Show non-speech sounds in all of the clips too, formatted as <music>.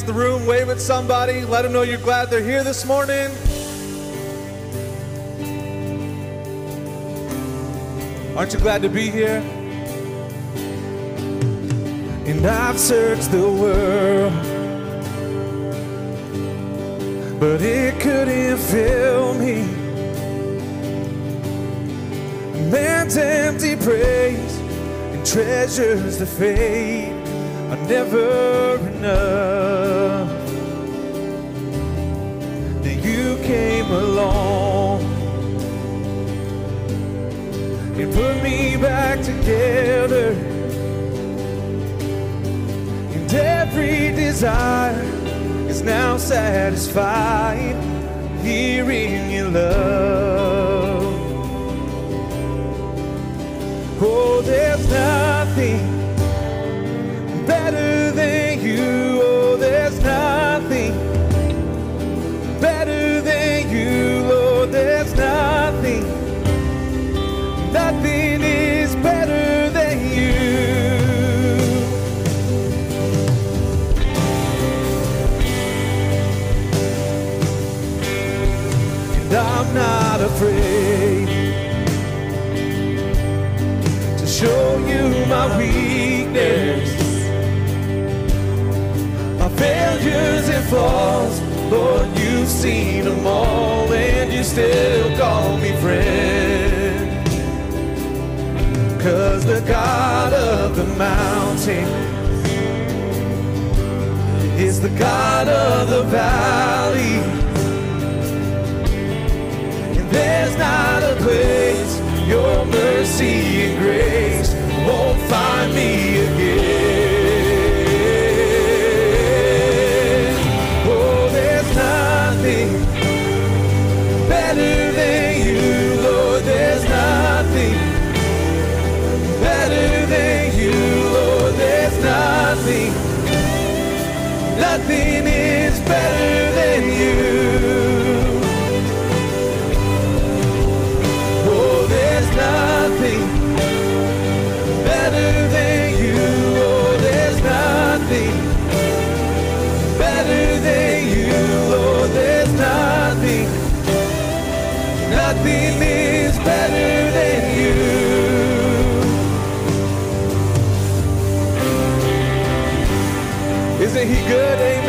across the room, wave at somebody, let them know you're glad they're here this morning. Aren't you glad to be here? And I've searched the world, but it couldn't fill me. Man's empty praise and treasures that fade are never enough. Then you came along and put me back together. And every desire is now satisfied here in your love. Oh, there's nothing better than you. Oh, there's nothing better than you. Lord, there's nothing, nothing is better than you. And I'm not afraid to show you my weakness, failures and flaws. Lord, you've seen them all, and you still call me friend. Cause the God of the mountain is the God of the valley. And there's not a place your mercy and grace won't find me again. Nothing is better than you. Oh, there's nothing better than you. Oh, there's nothing better than you. Lord, there's nothing, nothing is better good? Amen.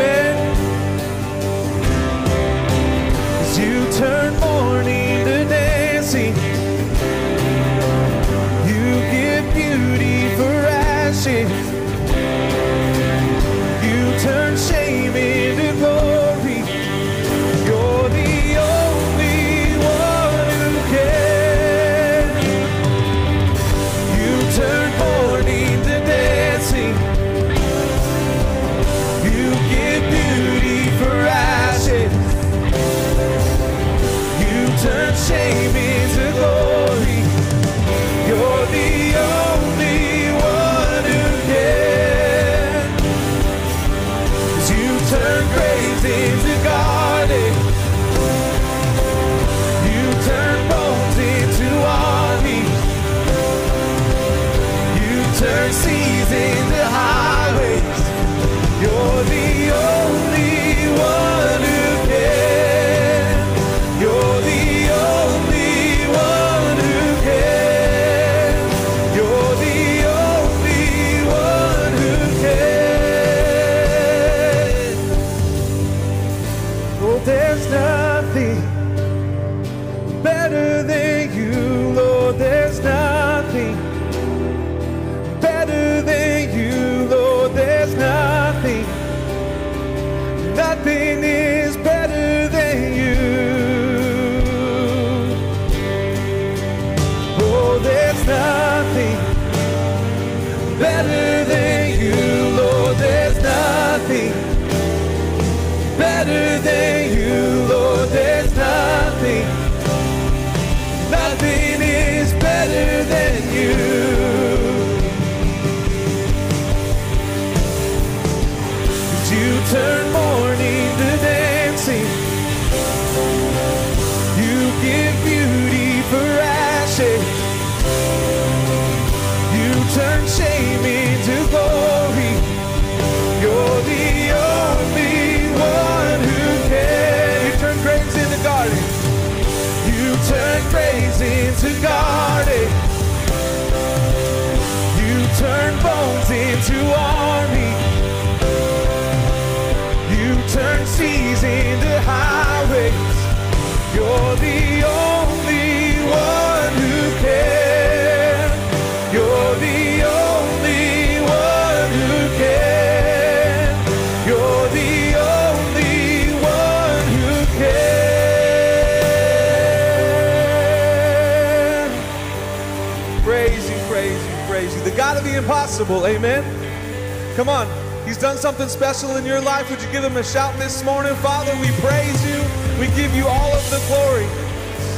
Special in your life. Would you give him a shout this morning? Father, we praise you. We give you all of the glory.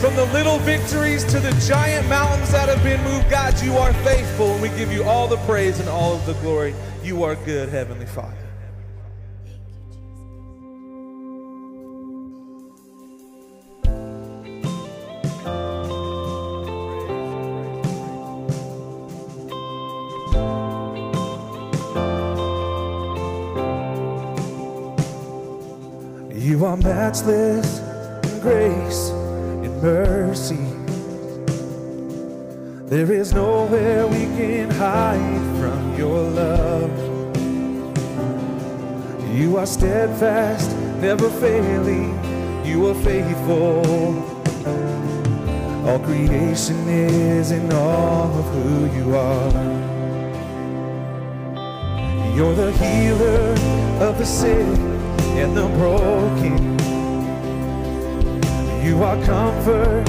From the little victories to the giant mountains that have been moved, God, you are faithful, and we give you all the praise and all of the glory. You are good, Heavenly Father. Matchless in grace and mercy. There is nowhere we can hide from your love. You are steadfast, never failing. You are faithful. All creation is in awe of who you are. You're the healer of the sick and the broken. You are comfort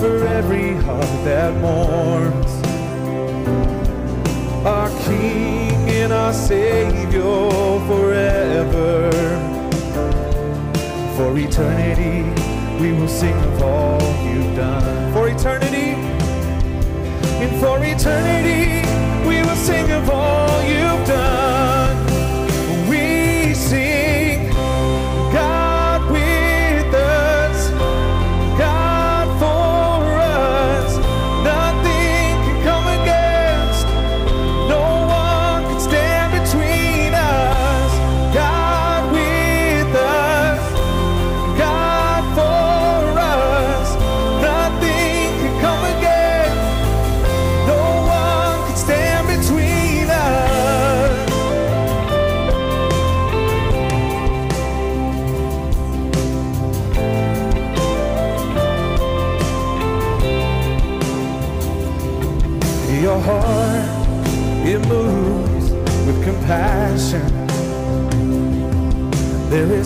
for every heart that mourns. Our King and our Savior forever. For eternity, we will sing of all you've done. For eternity, and for eternity, we will sing of all you've done.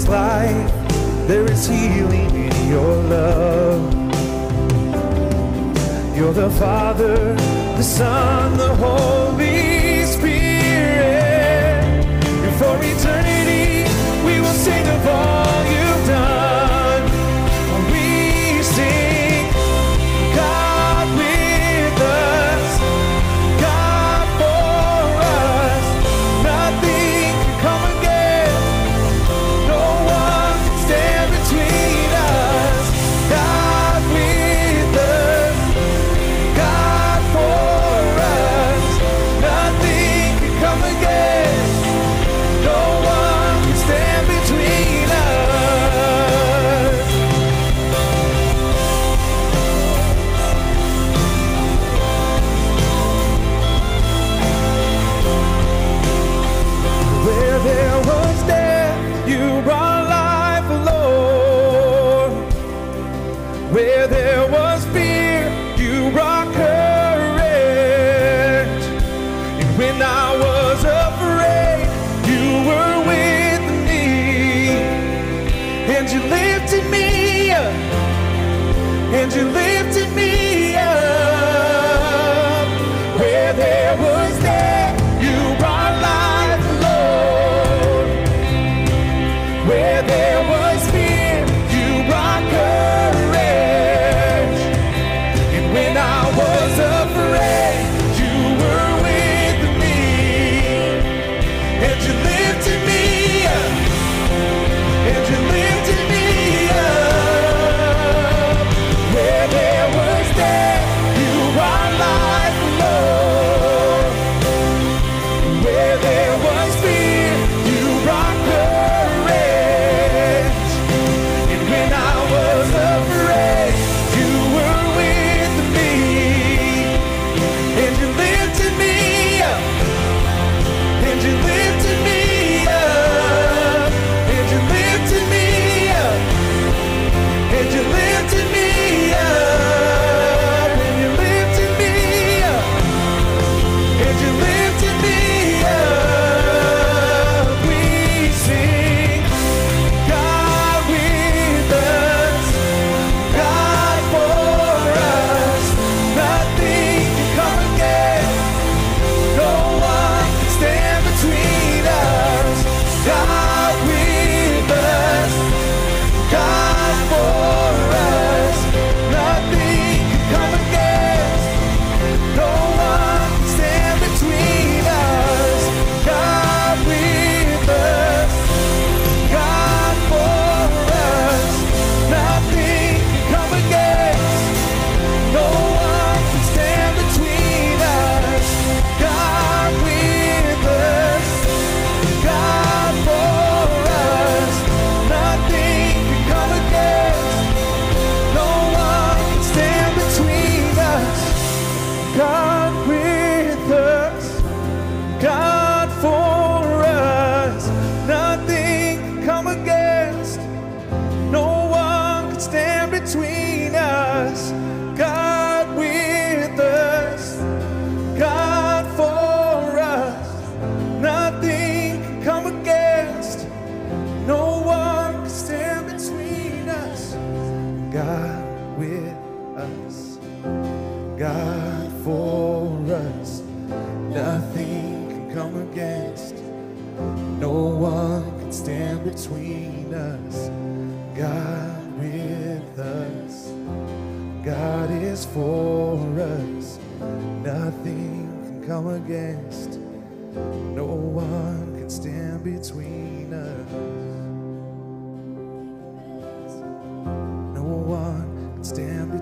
Life, there is healing in your love. You're the Father, the Son, the Holy Spirit. And for eternity,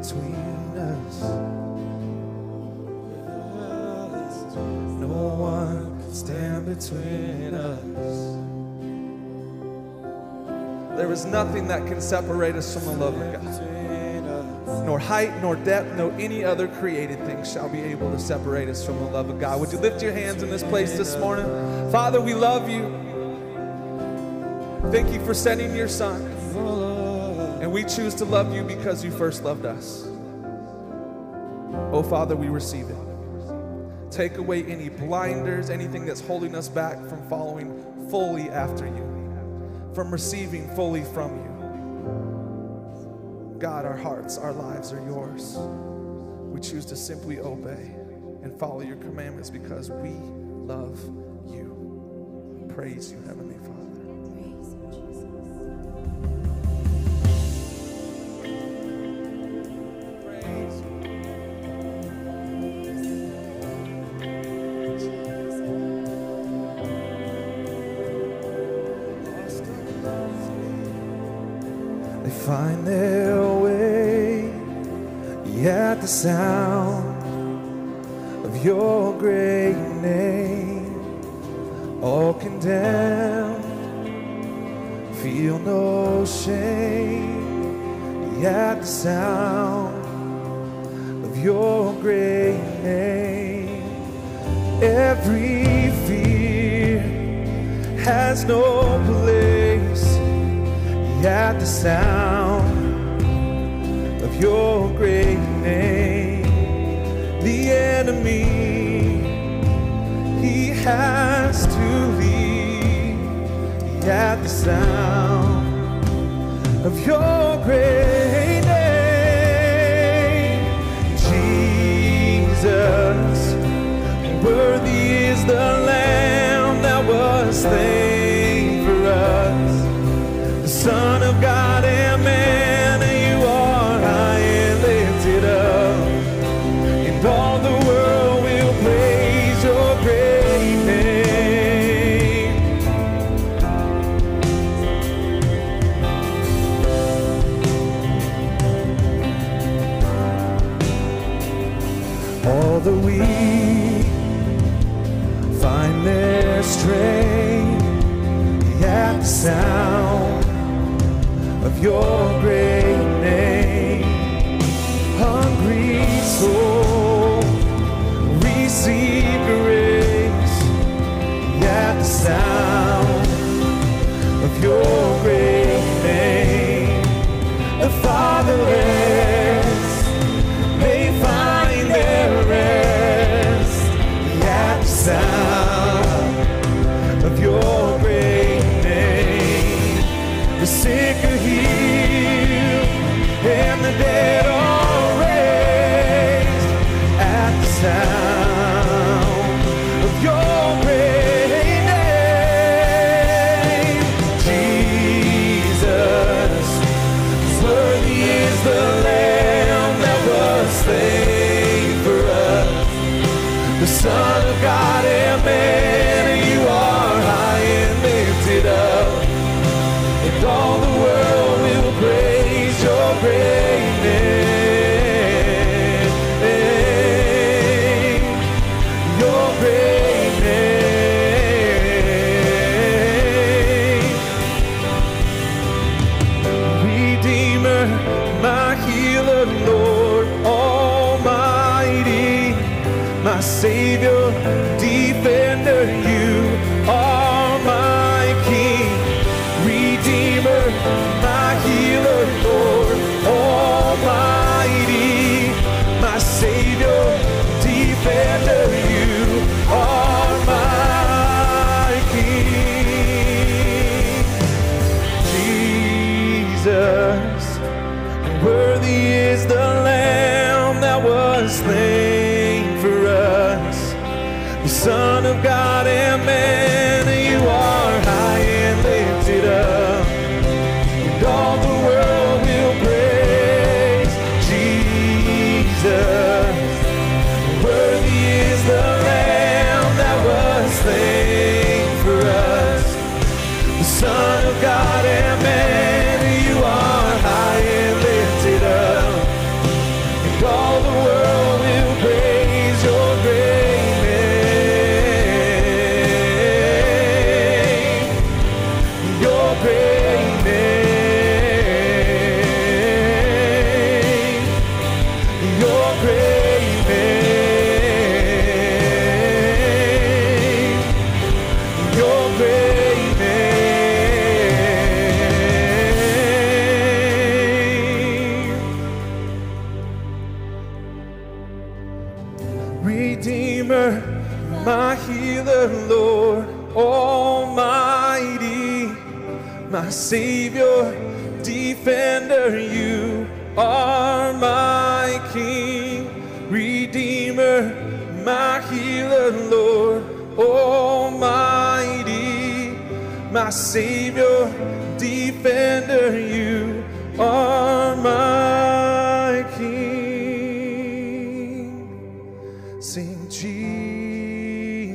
between us. No one can stand between us. There is nothing that can separate us from the love of God. Nor height, nor depth, no any other created thing shall be able to separate us from the love of God. Would you lift your hands in this place this morning? Father, we love you. Thank you for sending your son. And we choose to love you because you first loved us. Oh, Father, we receive it. Take away any blinders, anything that's holding us back from following fully after you, from receiving fully from you. God, our hearts, our lives are yours. We choose to simply obey and follow your commandments because we love you. Praise you, Heavenly Father.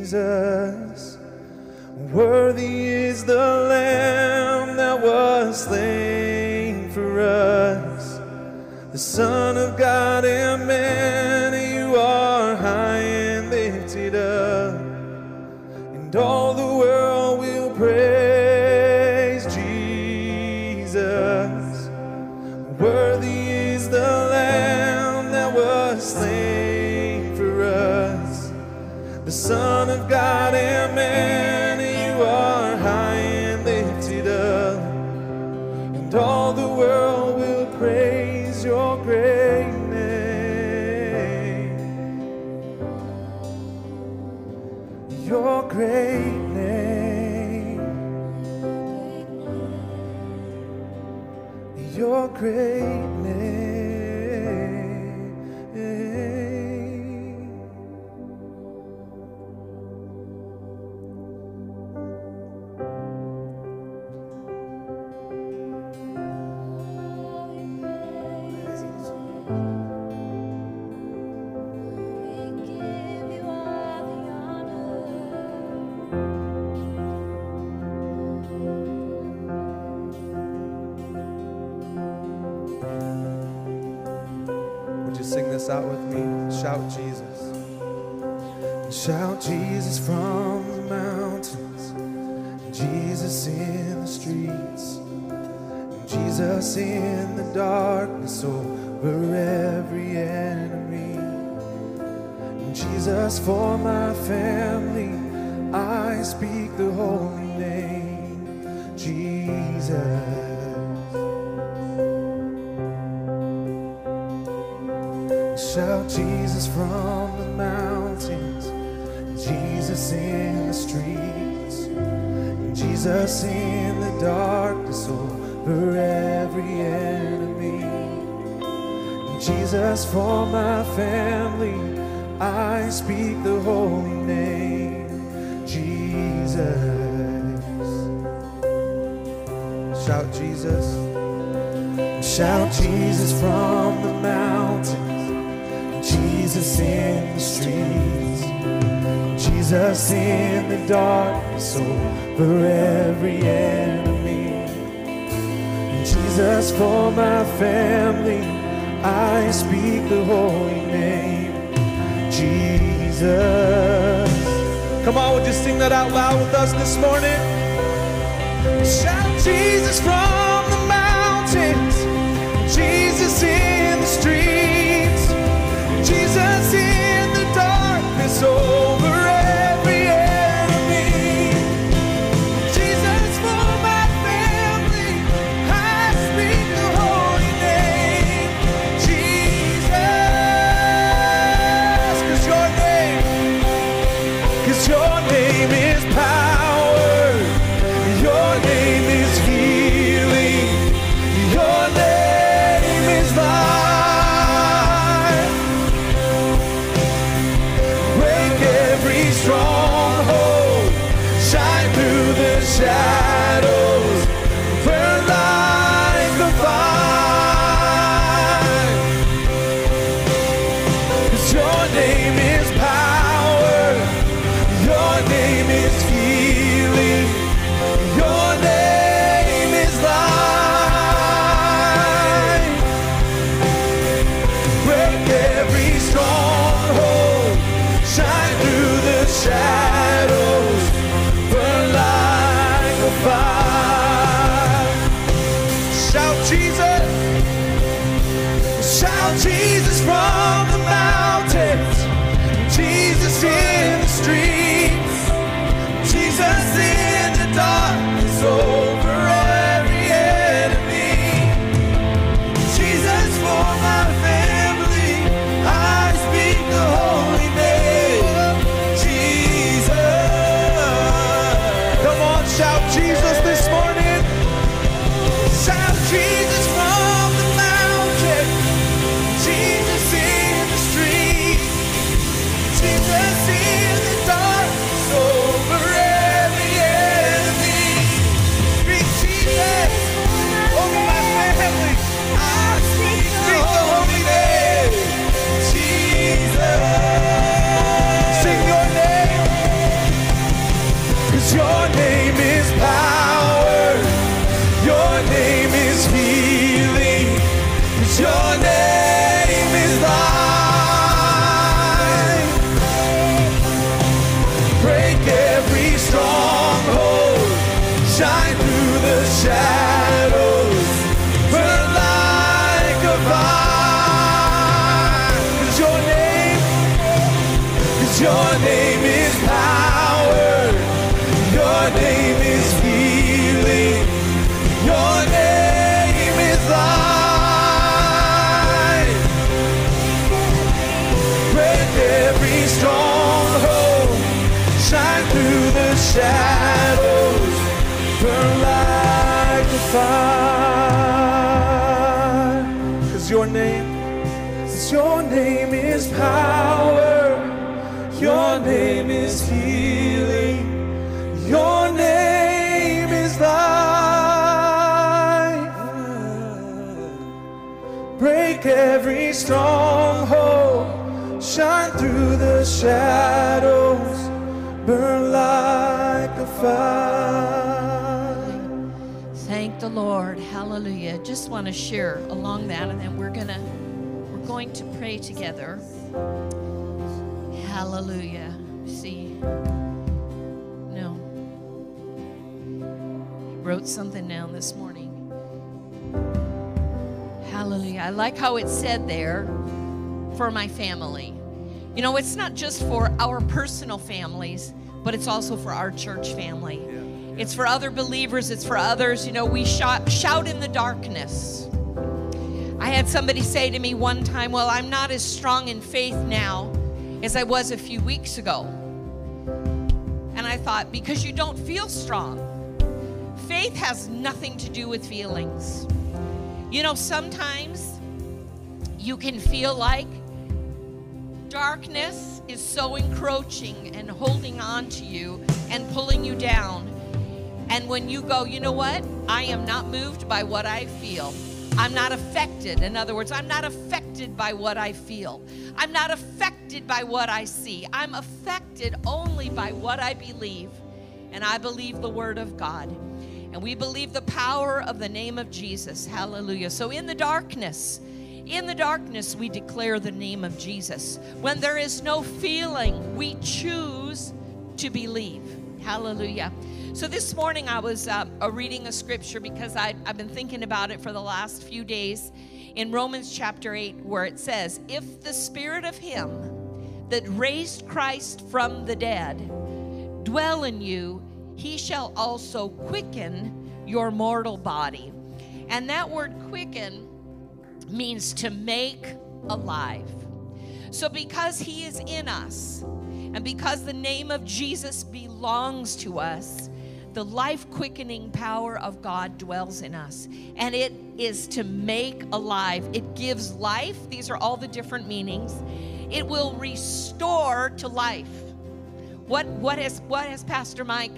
Jesus. Worthy is the Lamb that was slain for us. The Son in the darkness over every enemy. Jesus, for my family, I speak the holy name, Jesus. Come on, would you sing that out loud with us this morning? Shout Jesus from Break every stronghold. Shine through the shadows. Burn like a fire. Thank the Lord. Hallelujah. Just want to share along that and then we're going to we're going to pray together. Hallelujah. See. No. Wrote something down this morning. I like how it said there for my family. You know, it's not just for our personal families, but it's also for our church family. It's for other believers, it's for others. You know, we shout, shout in the darkness. I had somebody say to me one time, Well, I'm not as strong in faith now as I was a few weeks ago. And I thought, Because you don't feel strong. Faith has nothing to do with feelings. You know, sometimes you can feel like darkness is so encroaching and holding on to you and pulling you down. And when you go, you know what? I am not moved by what I feel. I'm not affected. In other words, I'm not affected by what I feel. I'm not affected by what I see. I'm affected only by what I believe. And I believe the Word of God. And we believe the power of the name of Jesus. Hallelujah. So in the darkness, in the darkness, we declare the name of Jesus. When there is no feeling, we choose to believe. Hallelujah. So this morning I was uh, reading a scripture because I, I've been thinking about it for the last few days in Romans chapter 8, where it says, If the spirit of him that raised Christ from the dead dwell in you, he shall also quicken your mortal body. And that word quicken means to make alive. So, because He is in us, and because the name of Jesus belongs to us, the life quickening power of God dwells in us. And it is to make alive, it gives life. These are all the different meanings. It will restore to life. What, what, has, what has Pastor Mike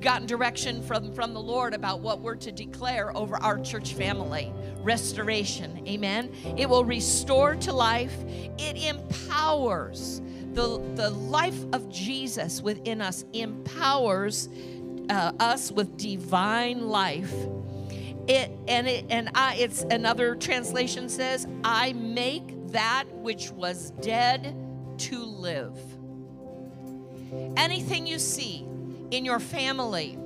gotten direction from, from the Lord about what we're to declare over our church family? Restoration. Amen. It will restore to life, it empowers. The, the life of Jesus within us empowers uh, us with divine life. It and it and I it's another translation says, I make that which was dead to live. Anything you see in your family,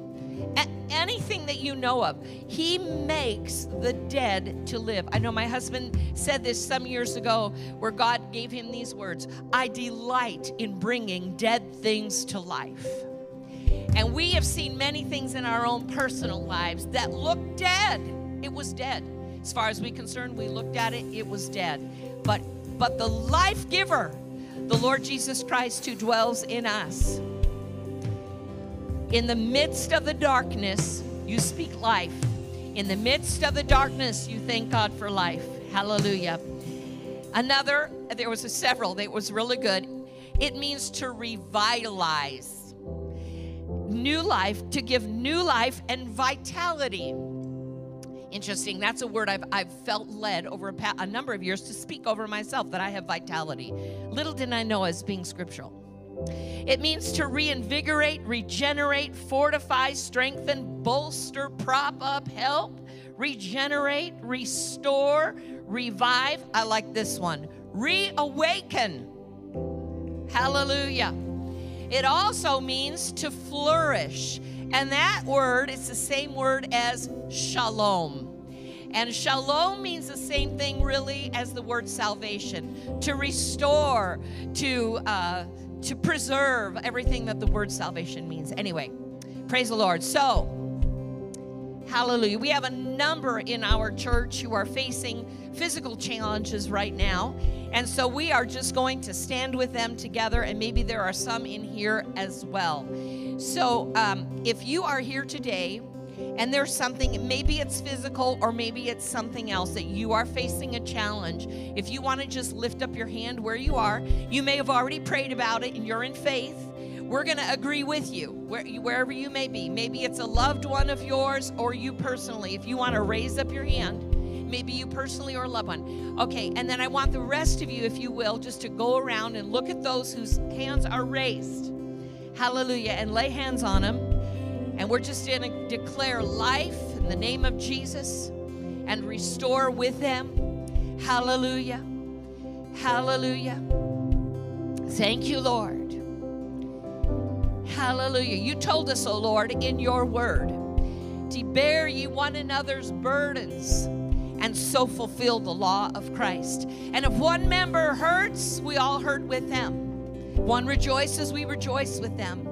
anything that you know of, he makes the dead to live. I know my husband said this some years ago where God gave him these words I delight in bringing dead things to life. And we have seen many things in our own personal lives that look dead. It was dead. As far as we concerned, we looked at it, it was dead. But but the life giver, the Lord Jesus Christ who dwells in us. In the midst of the darkness, you speak life. In the midst of the darkness, you thank God for life. Hallelujah. Another, there was a several that was really good. It means to revitalize. New life, to give new life and vitality. Interesting. That's a word I've, I've felt led over a, a number of years to speak over myself that I have vitality. Little did I know as being scriptural. It means to reinvigorate, regenerate, fortify, strengthen, bolster, prop up, help, regenerate, restore, revive. I like this one. Reawaken. Hallelujah. It also means to flourish. And that word is the same word as shalom. And shalom means the same thing, really, as the word salvation to restore, to, uh, to preserve everything that the word salvation means. Anyway, praise the Lord. So, Hallelujah. We have a number in our church who are facing physical challenges right now. And so we are just going to stand with them together, and maybe there are some in here as well. So um, if you are here today, and there's something, maybe it's physical or maybe it's something else that you are facing a challenge. If you want to just lift up your hand where you are, you may have already prayed about it and you're in faith. We're going to agree with you where, wherever you may be. Maybe it's a loved one of yours or you personally. If you want to raise up your hand, maybe you personally or a loved one. Okay, and then I want the rest of you, if you will, just to go around and look at those whose hands are raised. Hallelujah. And lay hands on them. And we're just going to declare life in the name of Jesus and restore with them. Hallelujah. Hallelujah. Thank you, Lord. Hallelujah. You told us, O oh Lord, in your word, to bear ye one another's burdens and so fulfill the law of Christ. And if one member hurts, we all hurt with them. One rejoices, we rejoice with them.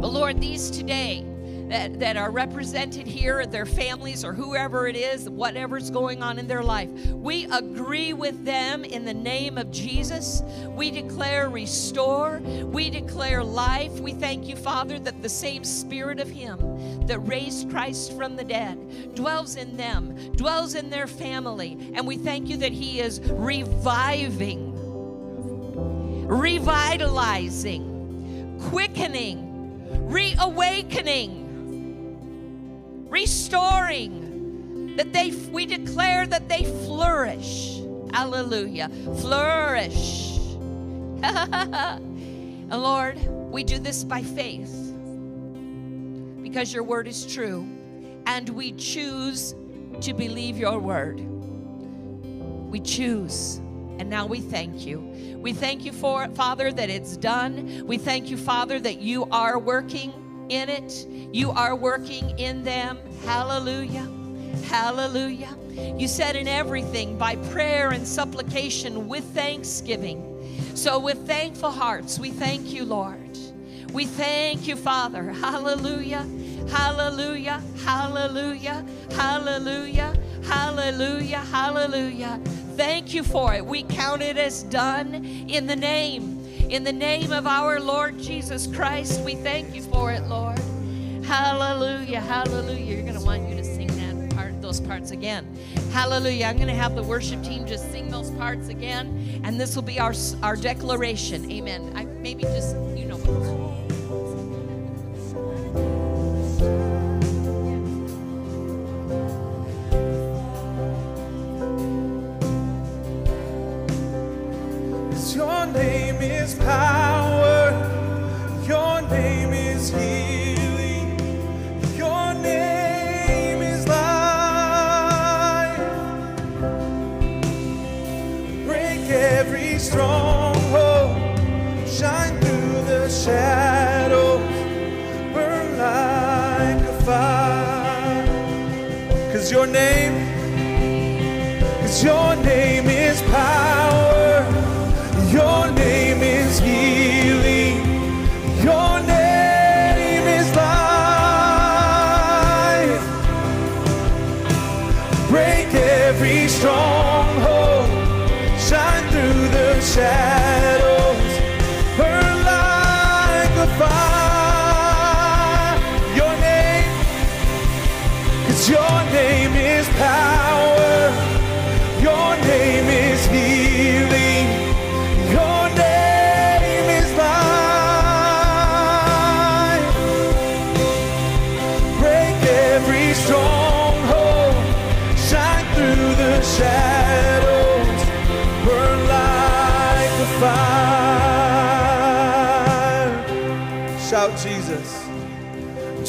But Lord, these today, that, that are represented here, their families, or whoever it is, whatever's going on in their life. We agree with them in the name of Jesus. We declare restore. We declare life. We thank you, Father, that the same Spirit of Him that raised Christ from the dead dwells in them, dwells in their family. And we thank you that He is reviving, revitalizing, quickening, reawakening restoring, that they we declare that they flourish. Hallelujah. Flourish. <laughs> and Lord, we do this by faith because your word is true and we choose to believe your word. We choose. And now we thank you. We thank you for it, Father, that it's done. We thank you, Father, that you are working in it. You are working in them. Hallelujah. Hallelujah. You said in everything by prayer and supplication with thanksgiving. So, with thankful hearts, we thank you, Lord. We thank you, Father. Hallelujah. Hallelujah. Hallelujah. Hallelujah. Hallelujah. Hallelujah. Thank you for it. We count it as done in the name in the name of our Lord Jesus Christ, we thank you for it, Lord. Hallelujah, hallelujah. You're going to want you to sing that part, those parts again. Hallelujah. I'm going to have the worship team just sing those parts again, and this will be our our declaration. Amen. I maybe just you know. Your name is power. Your name is healing. Your name is life. Break every stronghold. Shine through the shadows. Burn like a fire. Cause your name, cause your name is power.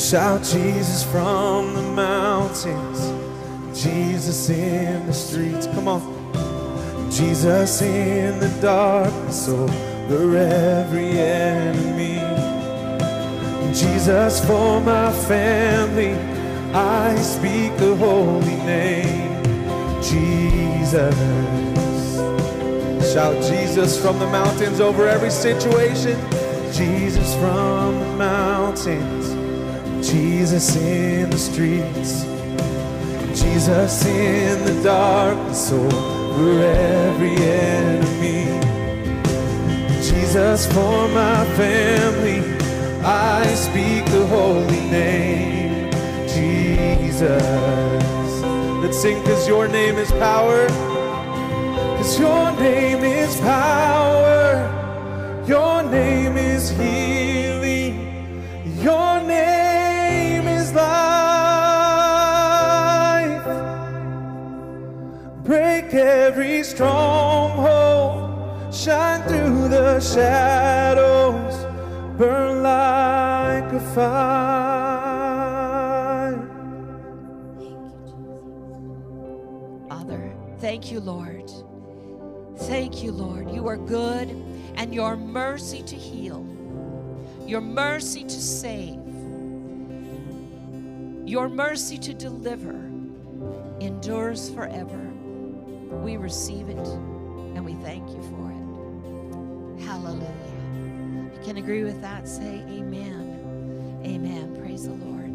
Shout Jesus from the mountains, Jesus in the streets. Come on. Jesus in the darkness over every enemy. Jesus for my family, I speak the holy name, Jesus. Shout Jesus from the mountains over every situation. Jesus from the mountains. Jesus in the streets. Jesus in the darkness over every enemy. Jesus for my family. I speak the holy name. Jesus. Let's sing because your name is power. Because your name is power. Your name is healing. Break every stronghold. Shine through the shadows. Burn like a fire. Father, thank you, Lord. Thank you, Lord. You are good, and your mercy to heal, your mercy to save, your mercy to deliver endures forever. We receive it, and we thank you for it. Hallelujah. If you can agree with that, say amen. Amen. Praise the Lord.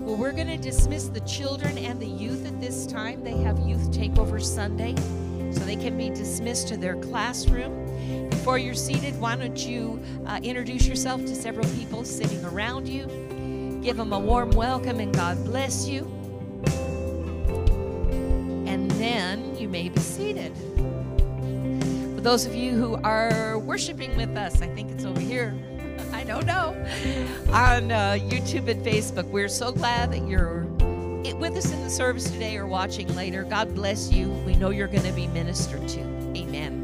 Well, we're going to dismiss the children and the youth at this time. They have Youth Takeover Sunday, so they can be dismissed to their classroom. Before you're seated, why don't you uh, introduce yourself to several people sitting around you? Give them a warm welcome and God bless you. Then you may be seated. For those of you who are worshiping with us, I think it's over here. <laughs> I don't know. On uh, YouTube and Facebook, we're so glad that you're with us in the service today or watching later. God bless you. We know you're going to be ministered to. Amen.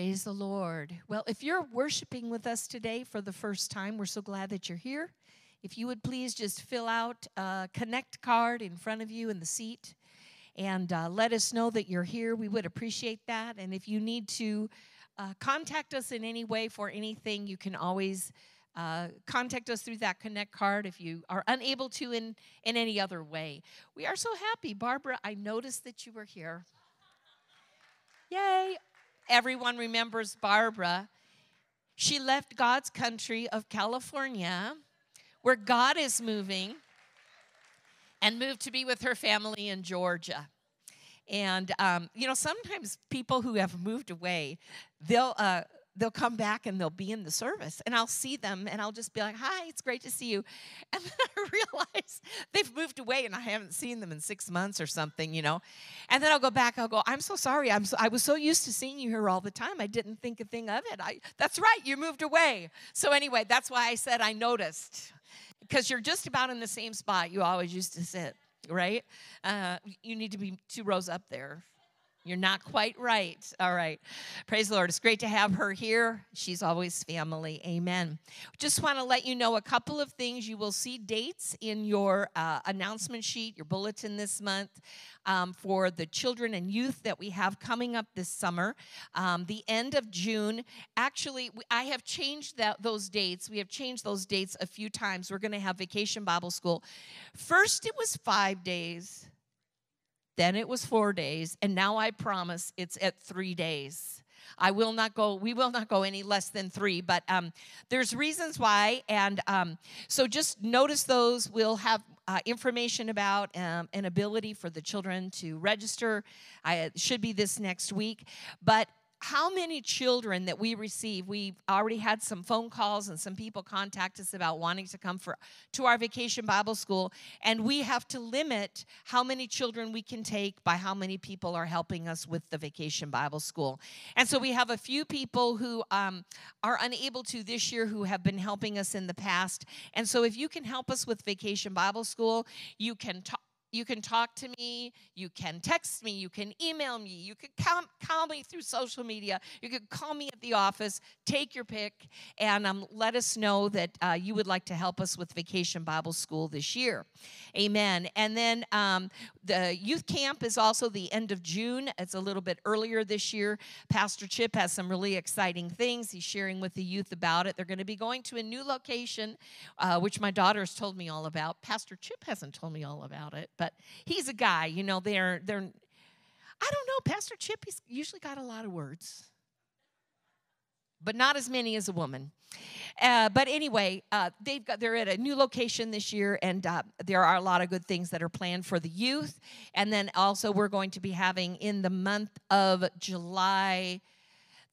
Praise the Lord. Well, if you're worshiping with us today for the first time, we're so glad that you're here. If you would please just fill out a connect card in front of you in the seat and uh, let us know that you're here. We would appreciate that. And if you need to uh, contact us in any way for anything, you can always uh, contact us through that connect card if you are unable to in, in any other way. We are so happy. Barbara, I noticed that you were here. Yay. Everyone remembers Barbara. She left God's country of California, where God is moving, and moved to be with her family in Georgia. And um, you know, sometimes people who have moved away, they'll uh, they'll come back and they'll be in the service, and I'll see them, and I'll just be like, "Hi, it's great to see you," <laughs> and then I realize they've moved away, and I haven't seen them in six months or something, you know. And then I'll go back. I'll go, "I'm so sorry. I'm so, I was so used to seeing you here all the time. I didn't think a thing of it. I that's right. You moved away. So anyway, that's why I said I noticed." because you're just about in the same spot you always used to sit, right? Uh, you need to be two rows up there. You're not quite right. All right. Praise the Lord. It's great to have her here. She's always family. Amen. Just want to let you know a couple of things. You will see dates in your uh, announcement sheet, your bulletin this month um, for the children and youth that we have coming up this summer. Um, the end of June. Actually, I have changed that, those dates. We have changed those dates a few times. We're going to have Vacation Bible School. First, it was five days. Then it was four days, and now I promise it's at three days. I will not go, we will not go any less than three, but um, there's reasons why. And um, so just notice those. We'll have uh, information about um, an ability for the children to register. I, it should be this next week. But how many children that we receive we've already had some phone calls and some people contact us about wanting to come for to our vacation bible school. And we have to limit how many children we can take by how many people are helping us with the vacation bible school. And so we have a few people who um, are unable to this year who have been helping us in the past. And so if you can help us with vacation bible school you can talk you can talk to me, you can text me, you can email me, you can call, me through social media, you can call me at the office, take your pick, and um, let us know that uh, you would like to help us with Vacation Bible School this year. Amen. And then um, the youth camp is also the end of June. It's a little bit earlier this year. Pastor Chip has some really exciting things. He's sharing with the youth about it. They're going to be going to a new location, uh, which my daughter has told me all about. Pastor Chip hasn't told me all about it but he's a guy, you know, they're they're I don't know, Pastor Chip, he's usually got a lot of words. But not as many as a woman. Uh, but anyway, uh, they've got they're at a new location this year, and uh, there are a lot of good things that are planned for the youth. And then also, we're going to be having in the month of July,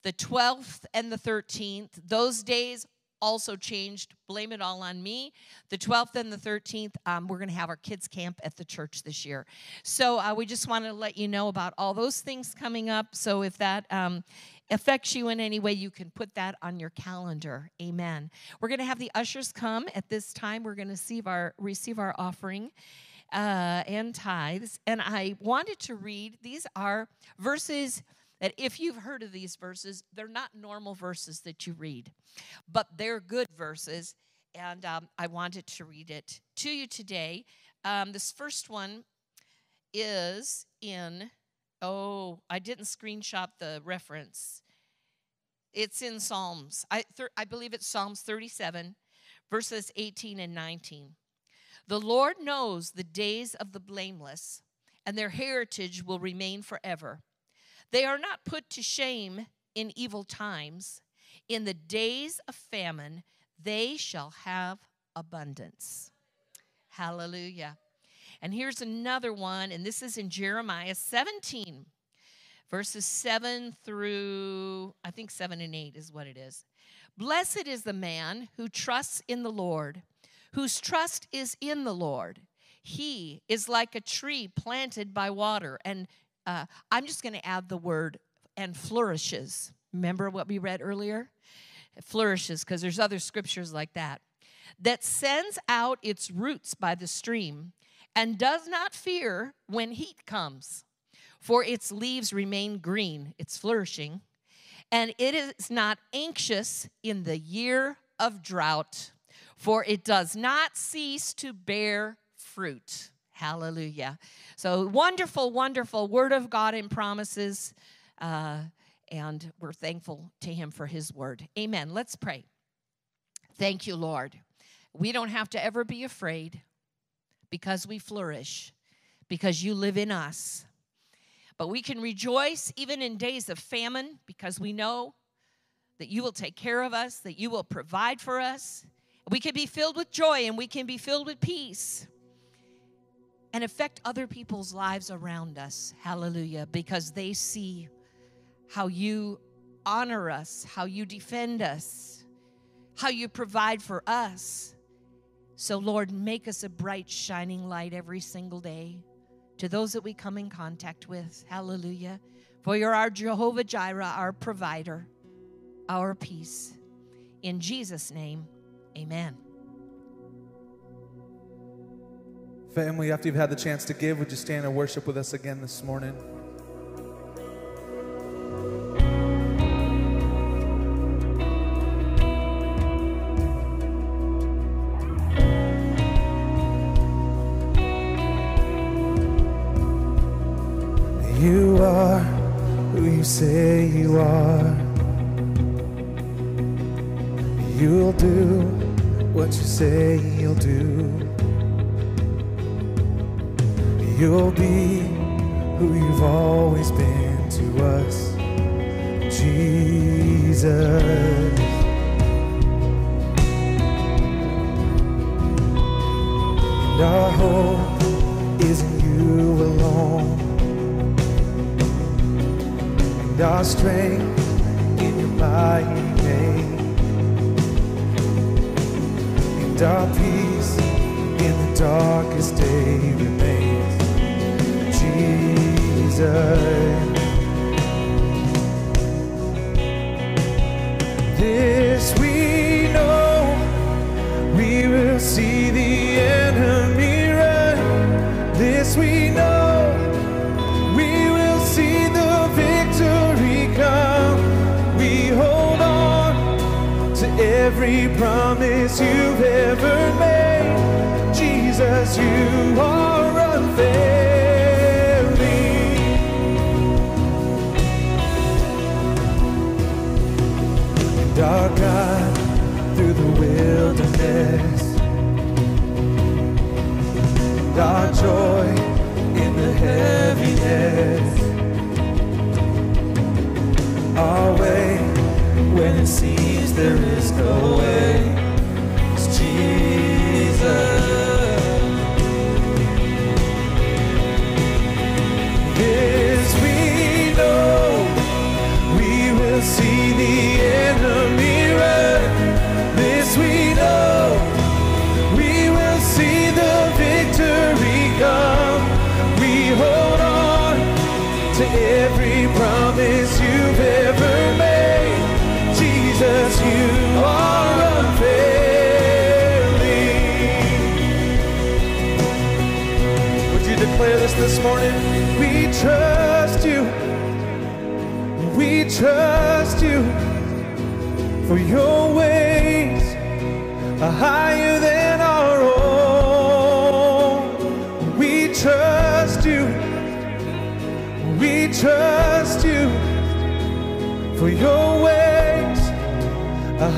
the 12th and the 13th. Those days also changed. Blame it all on me. The 12th and the 13th, um, we're going to have our kids' camp at the church this year. So uh, we just wanted to let you know about all those things coming up. So if that um, affects you in any way, you can put that on your calendar. Amen. We're going to have the ushers come at this time. We're going to receive our receive our offering. Uh, and tithes. And I wanted to read, these are verses that if you've heard of these verses, they're not normal verses that you read, but they're good verses. And um, I wanted to read it to you today. Um, this first one is in, oh, I didn't screenshot the reference. It's in Psalms. I, thir- I believe it's Psalms 37, verses 18 and 19. The Lord knows the days of the blameless, and their heritage will remain forever. They are not put to shame in evil times. In the days of famine, they shall have abundance. Hallelujah. And here's another one, and this is in Jeremiah 17, verses 7 through, I think 7 and 8 is what it is. Blessed is the man who trusts in the Lord, whose trust is in the Lord. He is like a tree planted by water and uh, I'm just going to add the word and flourishes. Remember what we read earlier? It flourishes, because there's other scriptures like that. That sends out its roots by the stream and does not fear when heat comes, for its leaves remain green. It's flourishing. And it is not anxious in the year of drought, for it does not cease to bear fruit. Hallelujah. So wonderful, wonderful word of God and promises. Uh, and we're thankful to Him for His word. Amen. Let's pray. Thank you, Lord. We don't have to ever be afraid because we flourish, because you live in us. But we can rejoice even in days of famine because we know that you will take care of us, that you will provide for us. We can be filled with joy and we can be filled with peace and affect other people's lives around us. Hallelujah. Because they see how you honor us, how you defend us, how you provide for us. So, Lord, make us a bright, shining light every single day to those that we come in contact with. Hallelujah. For you're our Jehovah Jireh, our provider, our peace. In Jesus' name, amen. Family, after you've had the chance to give, would you stand and worship with us again this morning? To us. Jesus. And our hope is in you alone. And our strength in your mighty name. And our peace in the darkest day remains. Jesus. This we know, we will see the enemy run. This we know, we will see the victory come. We hold on to every promise you've ever made. Jesus, you are joy in the heaviness. Our way when it seems there is no way. It's Jesus. This we know.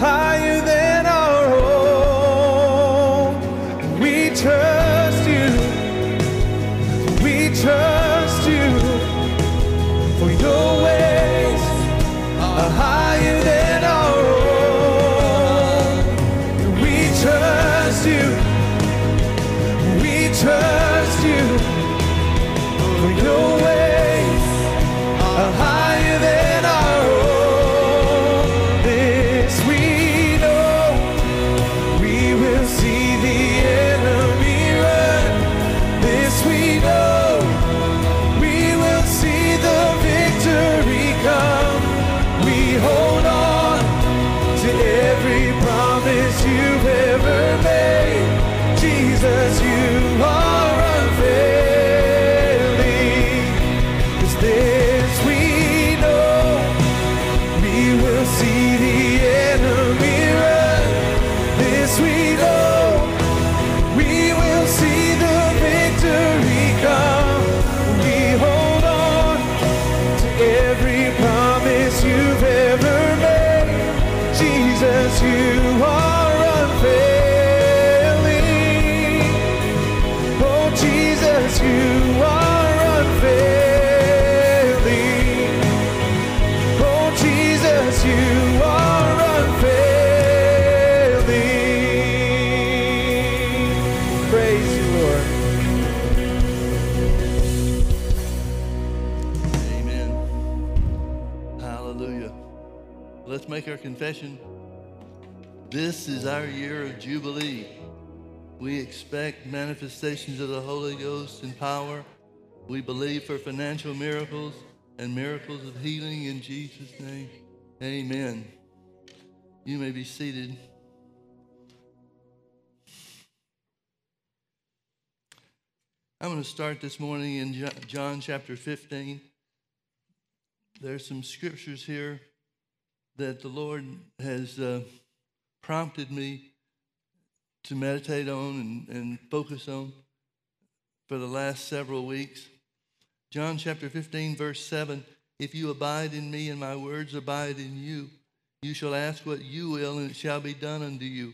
Are confession. This is our year of Jubilee. We expect manifestations of the Holy Ghost and power. We believe for financial miracles and miracles of healing in Jesus' name. Amen. You may be seated. I'm going to start this morning in John chapter 15. There's some scriptures here that the Lord has uh, prompted me to meditate on and, and focus on for the last several weeks. John chapter 15, verse 7 If you abide in me and my words abide in you, you shall ask what you will, and it shall be done unto you.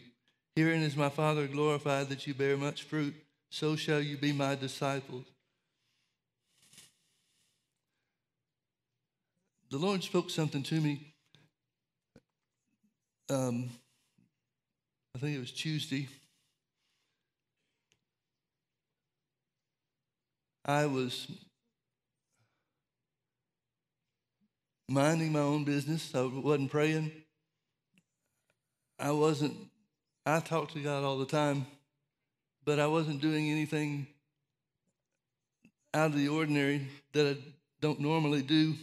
Herein is my Father glorified that you bear much fruit, so shall you be my disciples. the Lord spoke something to me. Um, I think it was Tuesday. I was minding my own business. I wasn't praying. I wasn't, I talked to God all the time, but I wasn't doing anything out of the ordinary that I don't normally do.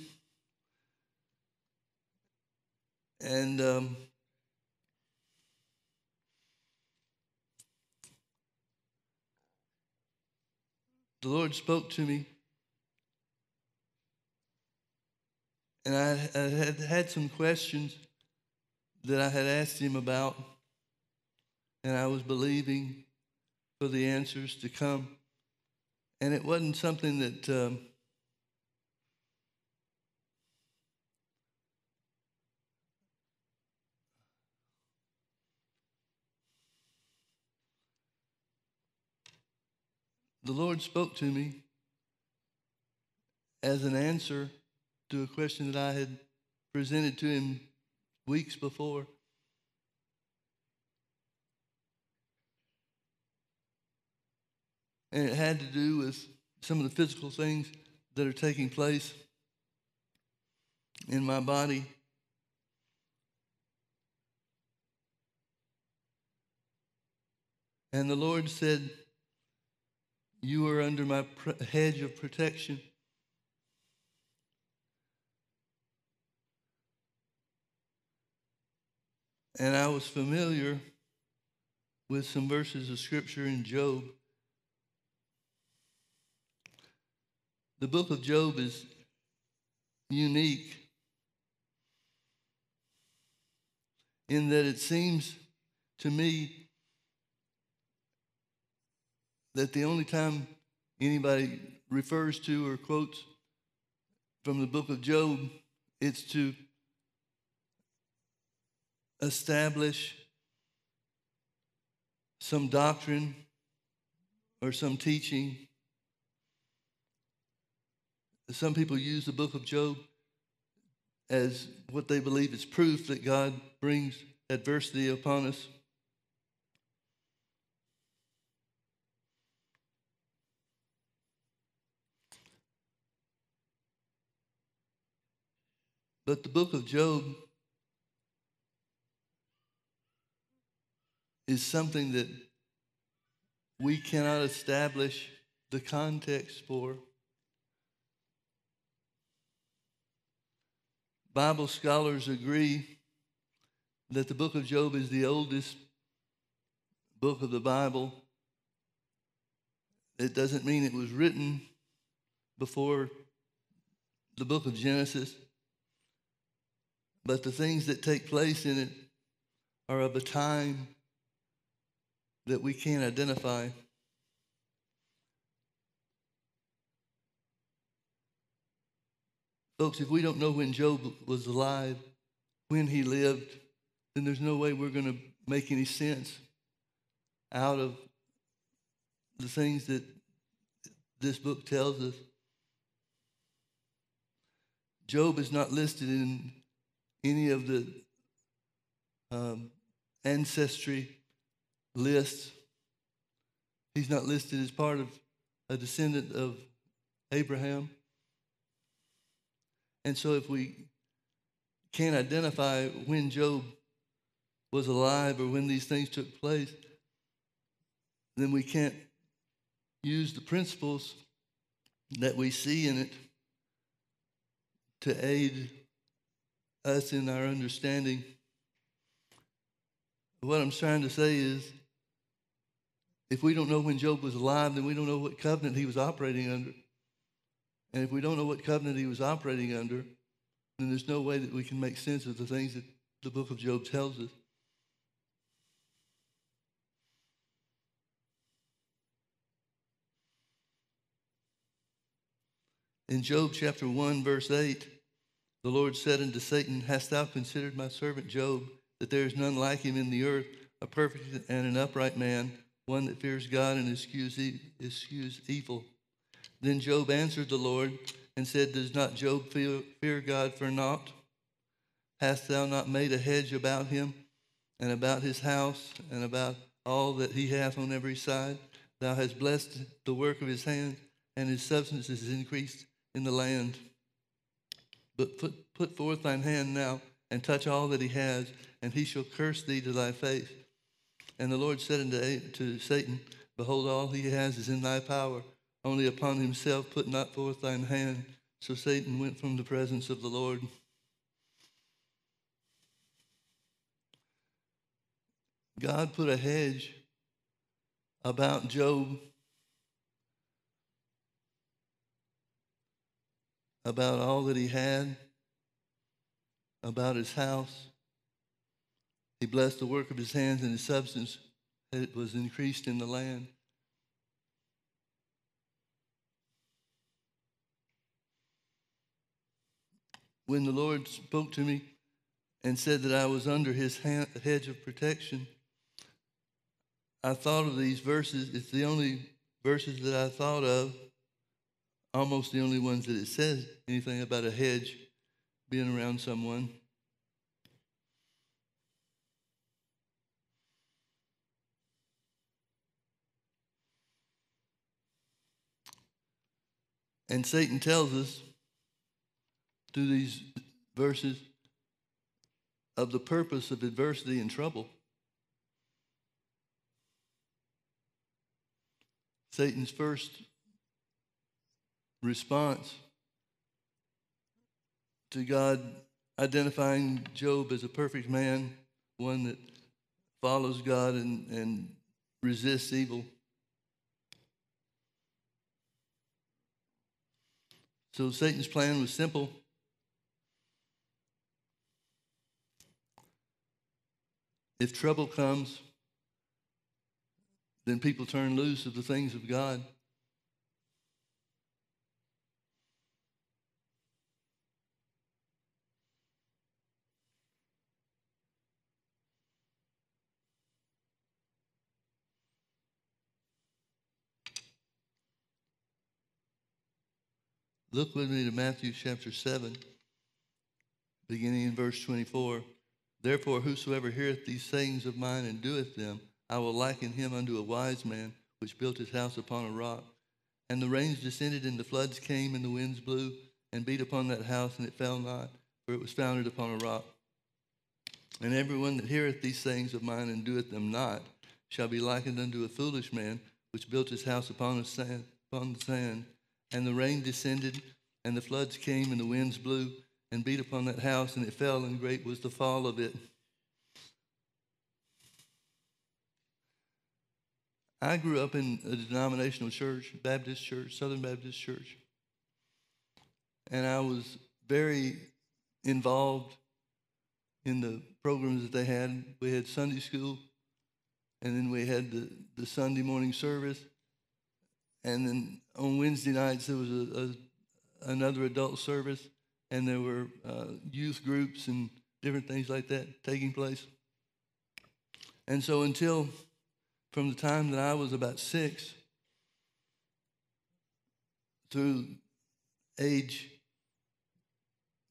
And um, the Lord spoke to me. And I, had had some questions that I had asked him about, and I was believing for the answers to come. And it wasn't something that um, the Lord spoke to me as an answer to a question that I had presented to him weeks before. And it had to do with some of the physical things that are taking place in my body. And the Lord said, You are under my hedge of protection. And I was familiar with some verses of scripture in Job. The book of Job is unique in that it seems to me that the only time anybody refers to or quotes from the book of Job, it's to establish some doctrine or some teaching. Some people use the book of Job as what they believe is proof that God brings adversity upon us. But the book of Job is something that we cannot establish the context for. Bible scholars agree that the book of Job is the oldest book of the Bible. It doesn't mean it was written before the book of Genesis, but the things that take place in it are of a time that we can't identify. Folks, if we don't know when Job was alive, when he lived, then there's no way we're going to make any sense out of the things that this book tells us. Job is not listed in any of the um, ancestry lists. He's not listed as part of a descendant of Abraham. And so, if we can't identify when Job was alive or when these things took place, then we can't use the principles that we see in it to aid us in our understanding. What I'm trying to say is if we don't know when Job was alive, then we don't know what covenant he was operating under. And if we don't know what covenant he was operating under, then there's no way that we can make sense of the things that the book of Job tells us. In Job chapter 1, verse 8, the Lord said unto Satan, Hast thou considered my servant Job, that there is none like him in the earth, a perfect and an upright man? one that fears God and eschews, evil. Then Job answered the Lord, and said, Does not Job fear, fear God for naught? Hast thou not made a hedge about him and about his house and about all that he hath on every side? Thou hast blessed the work of his hand, and his substance is increased in the land. But put, put forth thine hand now and touch all that he has, and he shall curse thee to thy face. And the Lord said unto to Satan, Behold, all he has is in thy power. Only upon himself put not forth thine hand. So Satan went from the presence of the Lord. God put a hedge about Job, about all that he had, about his house. He blessed the work of his hands, and his substance it was increased in the land. When the Lord spoke to me and said that I was under his hand, hedge of protection, I thought of these verses. It's the only verses that I thought of, almost the only ones that it says anything about a hedge being around someone. And Satan tells us through these verses of the purpose of adversity and trouble. Satan's first response to God identifying Job as a perfect man, one that follows God and, and resists evil. So Satan's plan was simple. If trouble comes, then people turn loose of the things of God. Look with me to Matthew chapter 7, beginning in verse 24. Therefore, whosoever heareth these sayings of mine and doeth them, I will liken him unto a wise man which built his house upon a rock. And the rains descended, and the floods came, and the winds blew and beat upon that house, and it fell not, for it was founded upon a rock. And everyone that heareth these sayings of mine and doeth them not shall be likened unto a foolish man which built his house upon, sand, upon the sand. And the rain descended, and the floods came, and the winds blew and beat upon that house, and it fell, and great was the fall of it. I grew up in a denominational church, Baptist church, Southern Baptist church. And I was very involved in the programs that they had. We had Sunday school, and then we had the, the Sunday morning service, and then on Wednesday nights, there was a, a another adult service, and there were uh, youth groups and different things like that taking place. And so until from the time that I was about six through age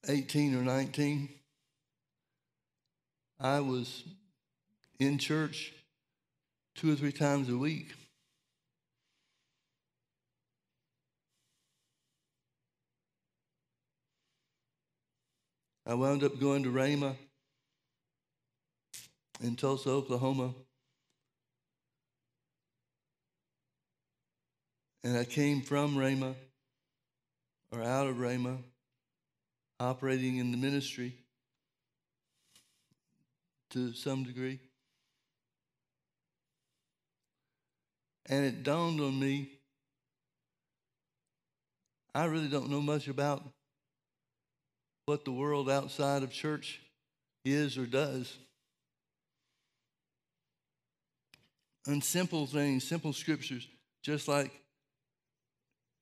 18 or 19, I was in church two or three times a week. I wound up going to Rhema in Tulsa, Oklahoma. And I came from Rhema or out of Rhema, operating in the ministry to some degree. And it dawned on me I really don't know much about what the world outside of church is or does. And simple things, simple scriptures, just like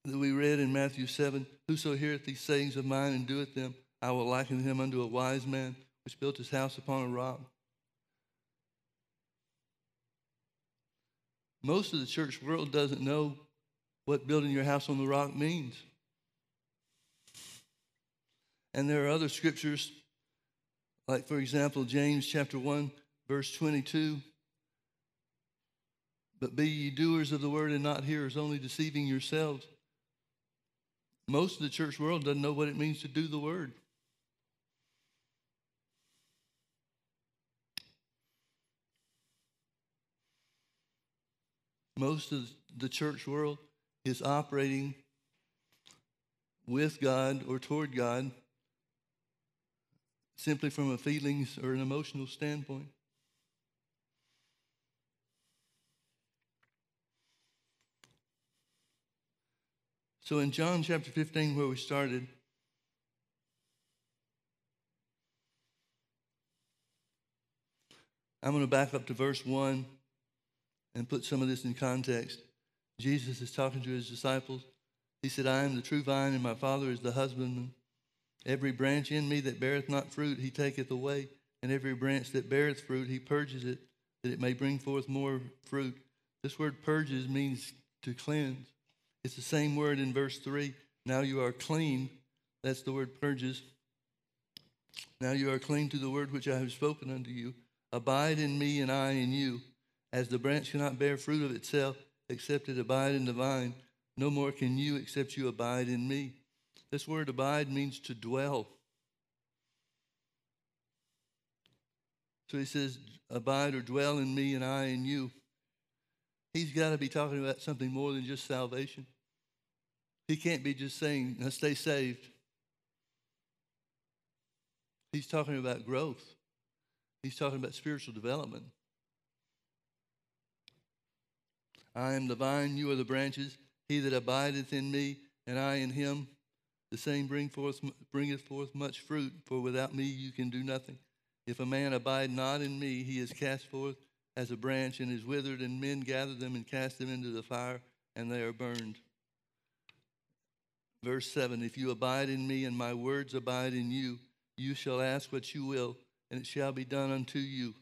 that we read in Matthew 7 Whoso heareth these sayings of mine and doeth them, I will liken him unto a wise man which built his house upon a rock. Most of the church world doesn't know what building your house on the rock means. And there are other scriptures, like, for example, James chapter 1, verse 22. But be ye doers of the word and not hearers, only deceiving yourselves. Most of the church world doesn't know what it means to do the word. Most of the church world is operating with God or toward God simply from a feelings or an emotional standpoint. So in John chapter 15, where we started, I'm going to back up to verse 1 and put some of this in context. Jesus is talking to his disciples. He said, I am the true vine, and my Father is the husbandman. Every branch in me that beareth not fruit, he taketh away, and every branch that beareth fruit, he purges it, that it may bring forth more fruit. This word purges means to cleanse. It's the same word in verse 3. Now you are clean. That's the word purges. Now you are clean to the word which I have spoken unto you. Abide in me, and I in you. As the branch cannot bear fruit of itself except it abide in the vine, no more can you except you abide in me. This word abide means to dwell. So he says, Abide or dwell in me, and I in you. He's got to be talking about something more than just salvation. He can't be just saying, now stay saved. He's talking about growth, he's talking about spiritual development. I am the vine, you are the branches. He that abideth in me, and I in him, the same bring forth, bringeth forth much fruit, for without me you can do nothing. If a man abide not in me, he is cast forth as a branch and is withered, and men gather them and cast them into the fire, and they are burned. Verse 7 If you abide in me, and my words abide in you, you shall ask what you will, and it shall be done unto you.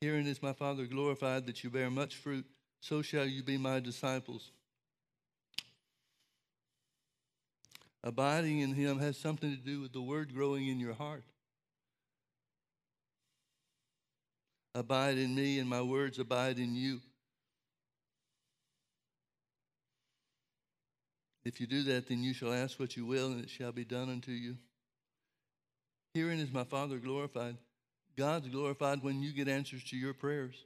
Herein is my Father glorified, that you bear much fruit so shall you be my disciples. Abiding in him has something to do with the word growing in your heart. Abide in me, and my words abide in you. If you do that, then you shall ask what you will, and it shall be done unto you. Herein is my Father glorified. God's glorified when you get answers to your prayers.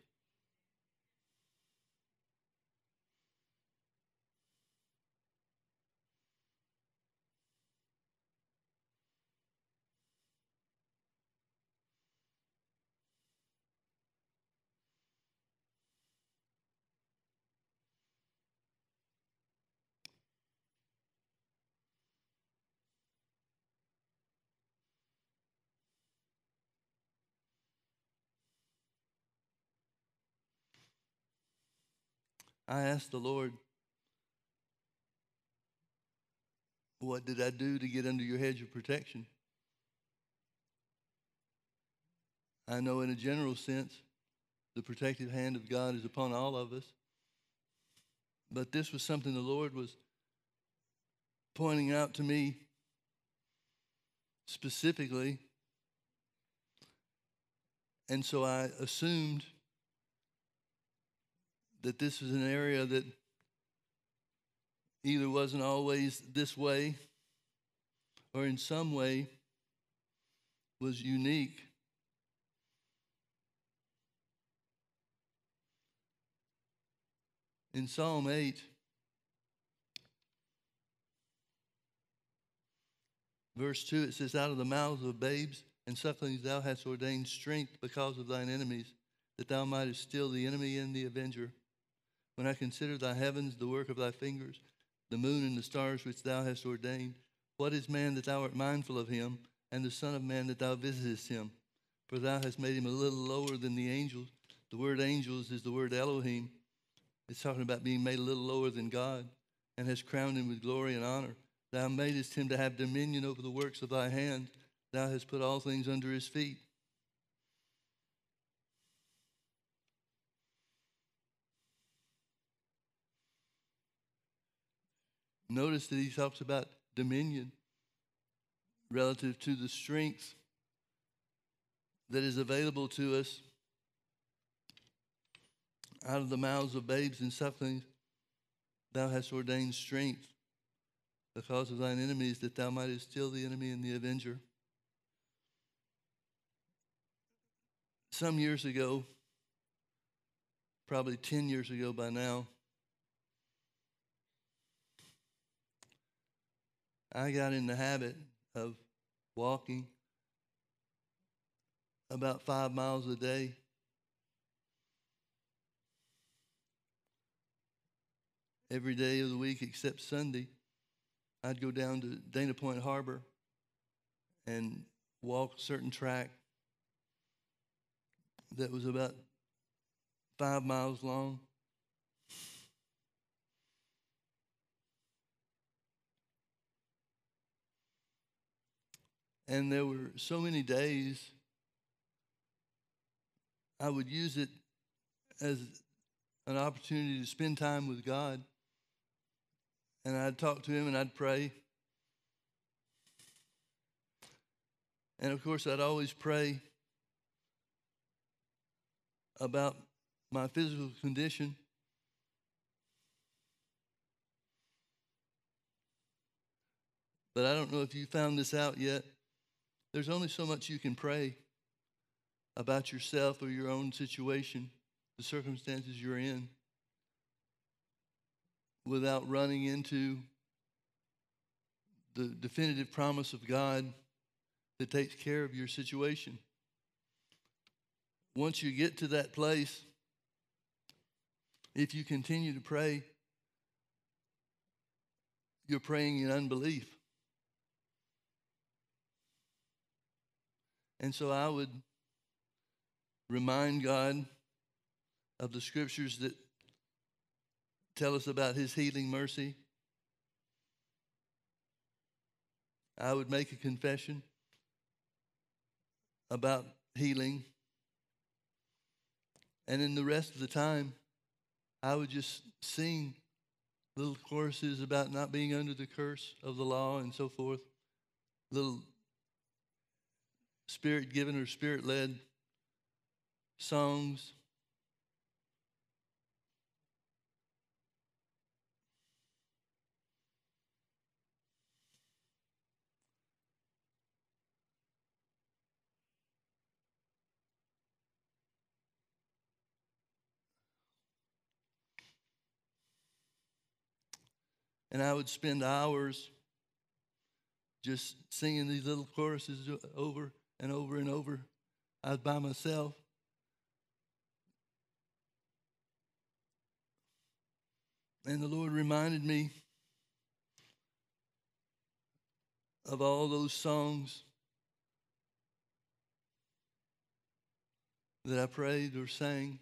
I asked the Lord, What did I do to get under your hedge of protection? I know, in a general sense, the protective hand of God is upon all of us. But this was something the Lord was pointing out to me specifically. And so I assumed that this was an area that either wasn't always this way or in some way was unique. In Psalm 8, verse 2, it says, Out of the mouths of babes and sucklings thou hast ordained strength because of thine enemies, that thou mightest still the enemy and the avenger. When I consider thy heavens, the work of thy fingers, the moon and the stars which thou hast ordained, what is man that thou art mindful of him, and the Son of Man that thou visitest him? For thou hast made him a little lower than the angels. The word angels is the word Elohim. It's talking about being made a little lower than God, and hast crowned him with glory and honor. Thou madest him to have dominion over the works of thy hand. Thou hast put all things under his feet. Notice that he talks about dominion. relative to the strength that is available to us out of the mouths of babes and sucklings. Thou hast ordained strength the because of thine enemies, that thou mightest still the enemy and the avenger. Some years ago, probably 10 years ago by now, I got in the habit of walking about five miles a day. Every day of the week except Sunday, I'd go down to Dana Point Harbor and walk a certain track that was about five miles long. And there were so many days I would use it as an opportunity to spend time with God. And I'd talk to Him and I'd pray. And of course, I'd always pray about my physical condition. But I don't know if you found this out yet. There's only so much you can pray about yourself or your own situation, the circumstances you're in, without running into the definitive promise of God that takes care of your situation. Once you get to that place, if you continue to pray, you're praying in unbelief. And so I would remind God of the scriptures that tell us about his healing mercy. I would make a confession about healing. And in the rest of the time, I would just sing little choruses about not being under the curse of the law and so forth, little spirit given or spirit led songs. And I would spend hours just singing these little choruses over and over and over. I was by myself. And the Lord reminded me of all those songs that I prayed or sang.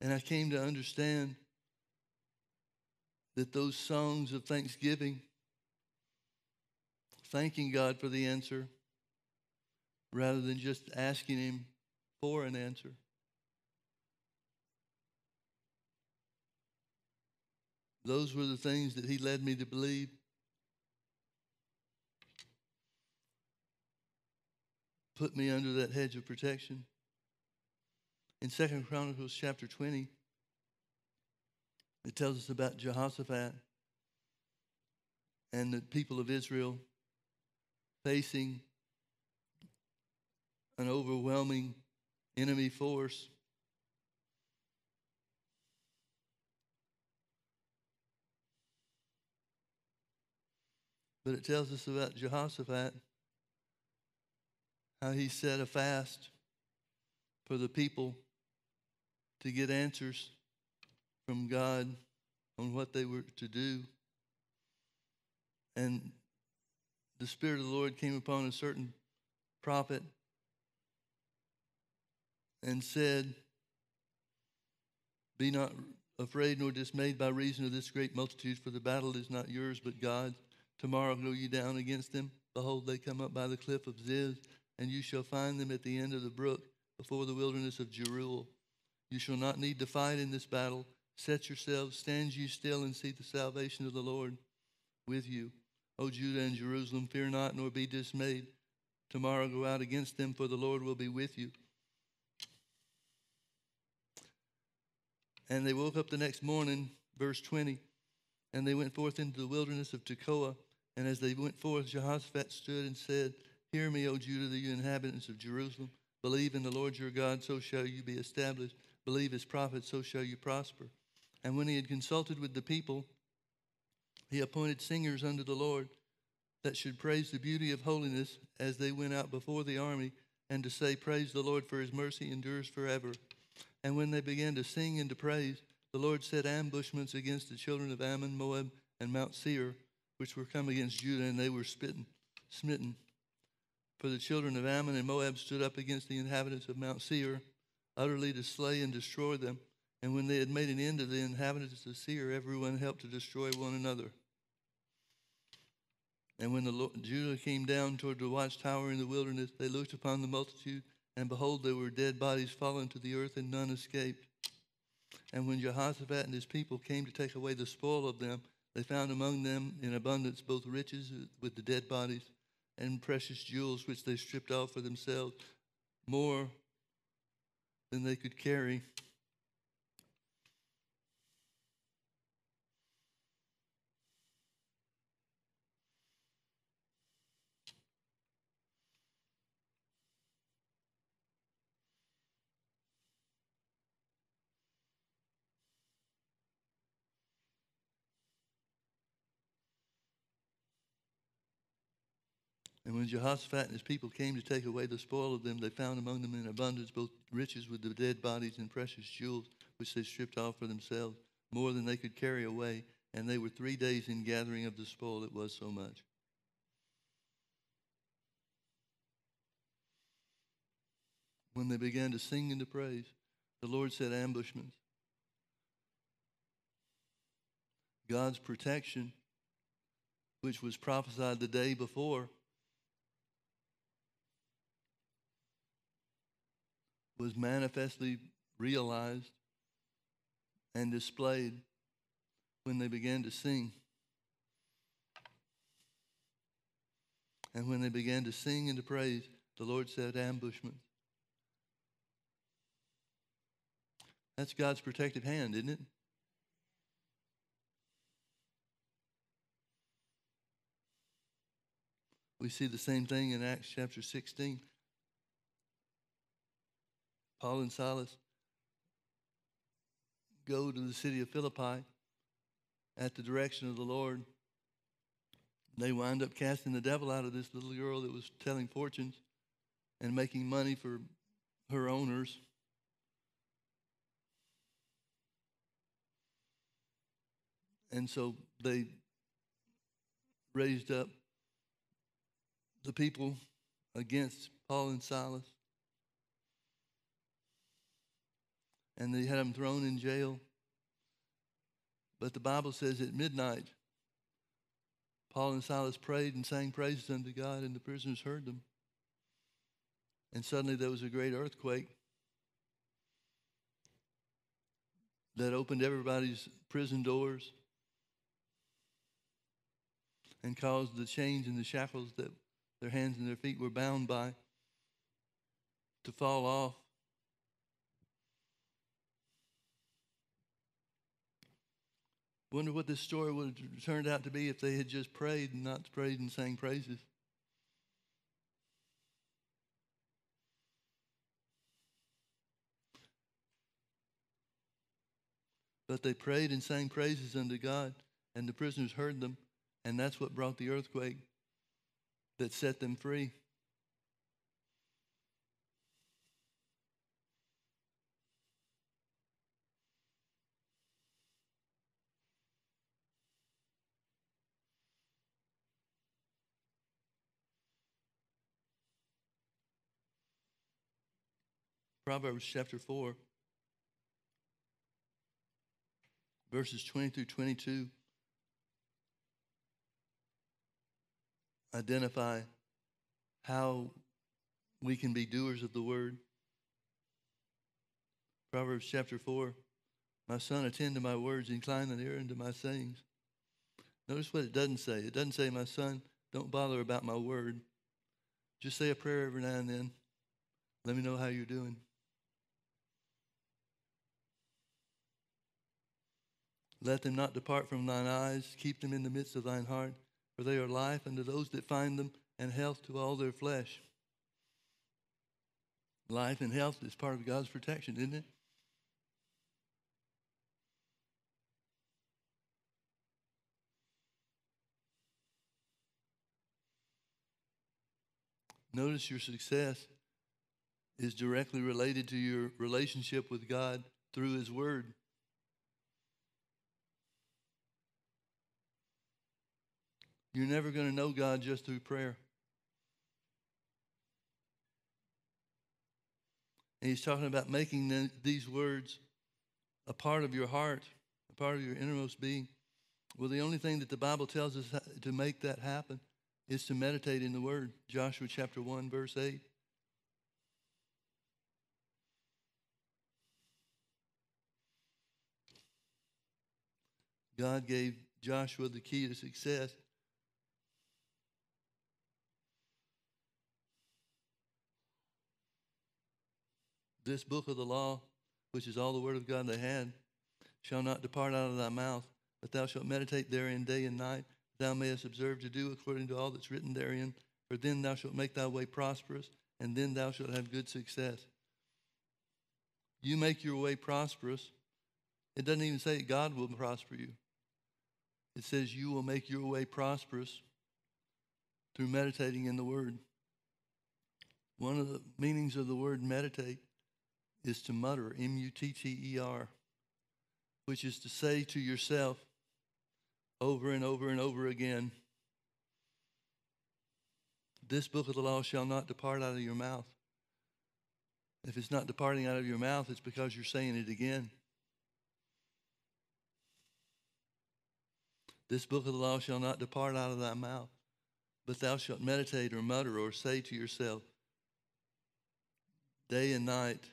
And I came to understand that those songs of thanksgiving thanking God for the answer rather than just asking Him for an answer. Those were the things that He led me to believe. Put me under that hedge of protection. In Second Chronicles chapter 20, it tells us about Jehoshaphat and the people of Israel facing an overwhelming enemy force. But it tells us about Jehoshaphat, how he set a fast for the people to get answers from God on what they were to do. And the Spirit of the Lord came upon a certain prophet and said, Be not afraid nor dismayed by reason of this great multitude, for the battle is not yours but God's. Tomorrow go you down against them. Behold, they come up by the cliff of Ziz, and you shall find them at the end of the brook, before the wilderness of Jeruel. You shall not need to fight in this battle. Set yourselves, stand ye still, and see the salvation of the Lord with you. O Judah and Jerusalem, fear not, nor be dismayed. Tomorrow go out against them, for the Lord will be with you. And they woke up the next morning, verse 20, and they went forth into the wilderness of Tekoa. And as they went forth, Jehoshaphat stood and said, Hear me, O Judah, the inhabitants of Jerusalem. Believe in the Lord your God, so shall you be established. Believe his prophet, so shall you prosper. And when he had consulted with the people, he appointed singers unto the Lord that should praise the beauty of holiness as they went out before the army, and to say, Praise the Lord, for his mercy endures forever. And when they began to sing and to praise, the Lord set ambushments against the children of Ammon, Moab, and Mount Seir, which were come against Judah, and they were spitten, smitten. For the children of Ammon and Moab stood up against the inhabitants of Mount Seir, utterly to slay and destroy them. And when they had made an end of the inhabitants of Seir, everyone helped to destroy one another. And when the Lord, Judah came down toward the watchtower in the wilderness, they looked upon the multitude, and behold, there were dead bodies fallen to the earth, and none escaped. And when Jehoshaphat and his people came to take away the spoil of them, they found among them in abundance both riches with the dead bodies and precious jewels which they stripped off for themselves, more than they could carry. When Jehoshaphat and his people came to take away the spoil of them, they found among them in abundance both riches with the dead bodies and precious jewels, which they stripped off for themselves, more than they could carry away. And they were three days in gathering of the spoil, it was so much. When they began to sing and to praise, the Lord set ambushments. God's protection, which was prophesied the day before, was manifestly realized and displayed when they began to sing. And when they began to sing and to praise, the Lord said, ambushments. That's God's protective hand, isn't it? We see the same thing in Acts chapter 16. Paul and Silas go to the city of Philippi at the direction of the Lord. They wind up casting the devil out of this little girl that was telling fortunes and making money for her owners. And so they raised up the people against Paul and Silas. And they had him thrown in jail. But the Bible says at midnight, Paul and Silas prayed and sang praises unto God, and the prisoners heard them. And suddenly there was a great earthquake that opened everybody's prison doors and caused the chains and the shackles that their hands and their feet were bound by to fall off. Wonder what this story would have turned out to be if they had just prayed and not prayed and sang praises. But they prayed and sang praises unto God, and the prisoners heard them, and that's what brought the earthquake that set them free. Proverbs chapter 4, verses 20 through 22 identify how we can be doers of the word Proverbs chapter 4 My son, attend to my words, incline thine ear unto my sayings. Notice what it doesn't say. It doesn't say, My son, don't bother about my word. Just say a prayer every now and then. Let me know how you're doing. Let them not depart from thine eyes. Keep them in the midst of thine heart, for they are life unto those that find them, and health to all their flesh. Life and health is part of God's protection, isn't it? Notice your success is directly related to your relationship with God through His Word. You're never going to know God just through prayer. And he's talking about making the, these words a part of your heart, a part of your innermost being. Well, the only thing that the Bible tells us to make that happen is to meditate in the Word. Joshua chapter 1, verse 8. God gave Joshua the key to success. This book of the law, which is all the word of God they had, shall not depart out of thy mouth, but thou shalt meditate therein day and night, thou mayest observe to do according to all that's written therein. For then thou shalt make thy way prosperous, and then thou shalt have good success. You make your way prosperous. It doesn't even say God will prosper you. It says you will make your way prosperous through meditating in the Word. One of the meanings of the word meditate is to mutter, M U T T E R, which is to say to yourself over and over and over again, This book of the law shall not depart out of your mouth. If it's not departing out of your mouth, it's because you're saying it again. This book of the law shall not depart out of thy mouth, but thou shalt meditate or mutter or say to yourself day and night,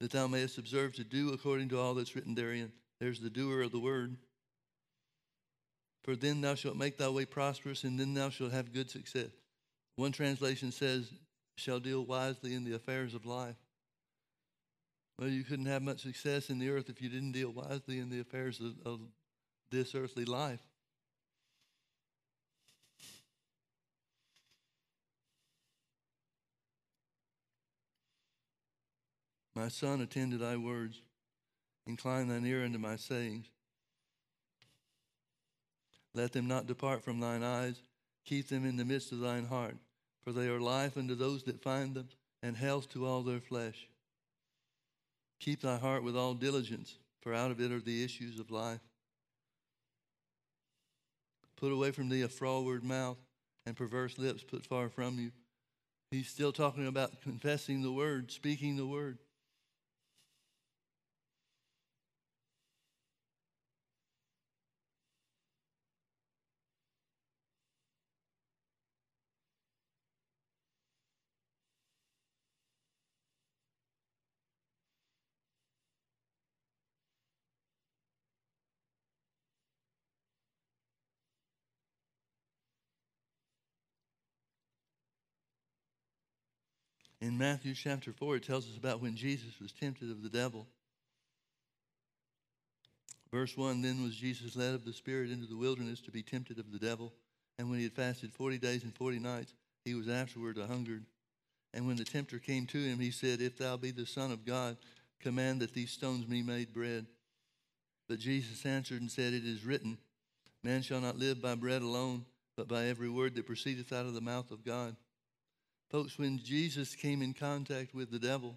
that thou mayest observe to do according to all that's written therein. There's the doer of the word. For then thou shalt make thy way prosperous, and then thou shalt have good success. One translation says, shall deal wisely in the affairs of life. Well, you couldn't have much success in the earth if you didn't deal wisely in the affairs of, of this earthly life. My son, attend to thy words, incline thine ear unto my sayings. Let them not depart from thine eyes, keep them in the midst of thine heart, for they are life unto those that find them, and health to all their flesh. Keep thy heart with all diligence, for out of it are the issues of life. Put away from thee a froward mouth and perverse lips put far from you. He's still talking about confessing the word, speaking the word. In Matthew chapter 4, it tells us about when Jesus was tempted of the devil. Verse 1 Then was Jesus led of the Spirit into the wilderness to be tempted of the devil. And when he had fasted 40 days and 40 nights, he was afterward a hungered. And when the tempter came to him, he said, If thou be the Son of God, command that these stones be made bread. But Jesus answered and said, It is written, Man shall not live by bread alone, but by every word that proceedeth out of the mouth of God. Folks, when Jesus came in contact with the devil,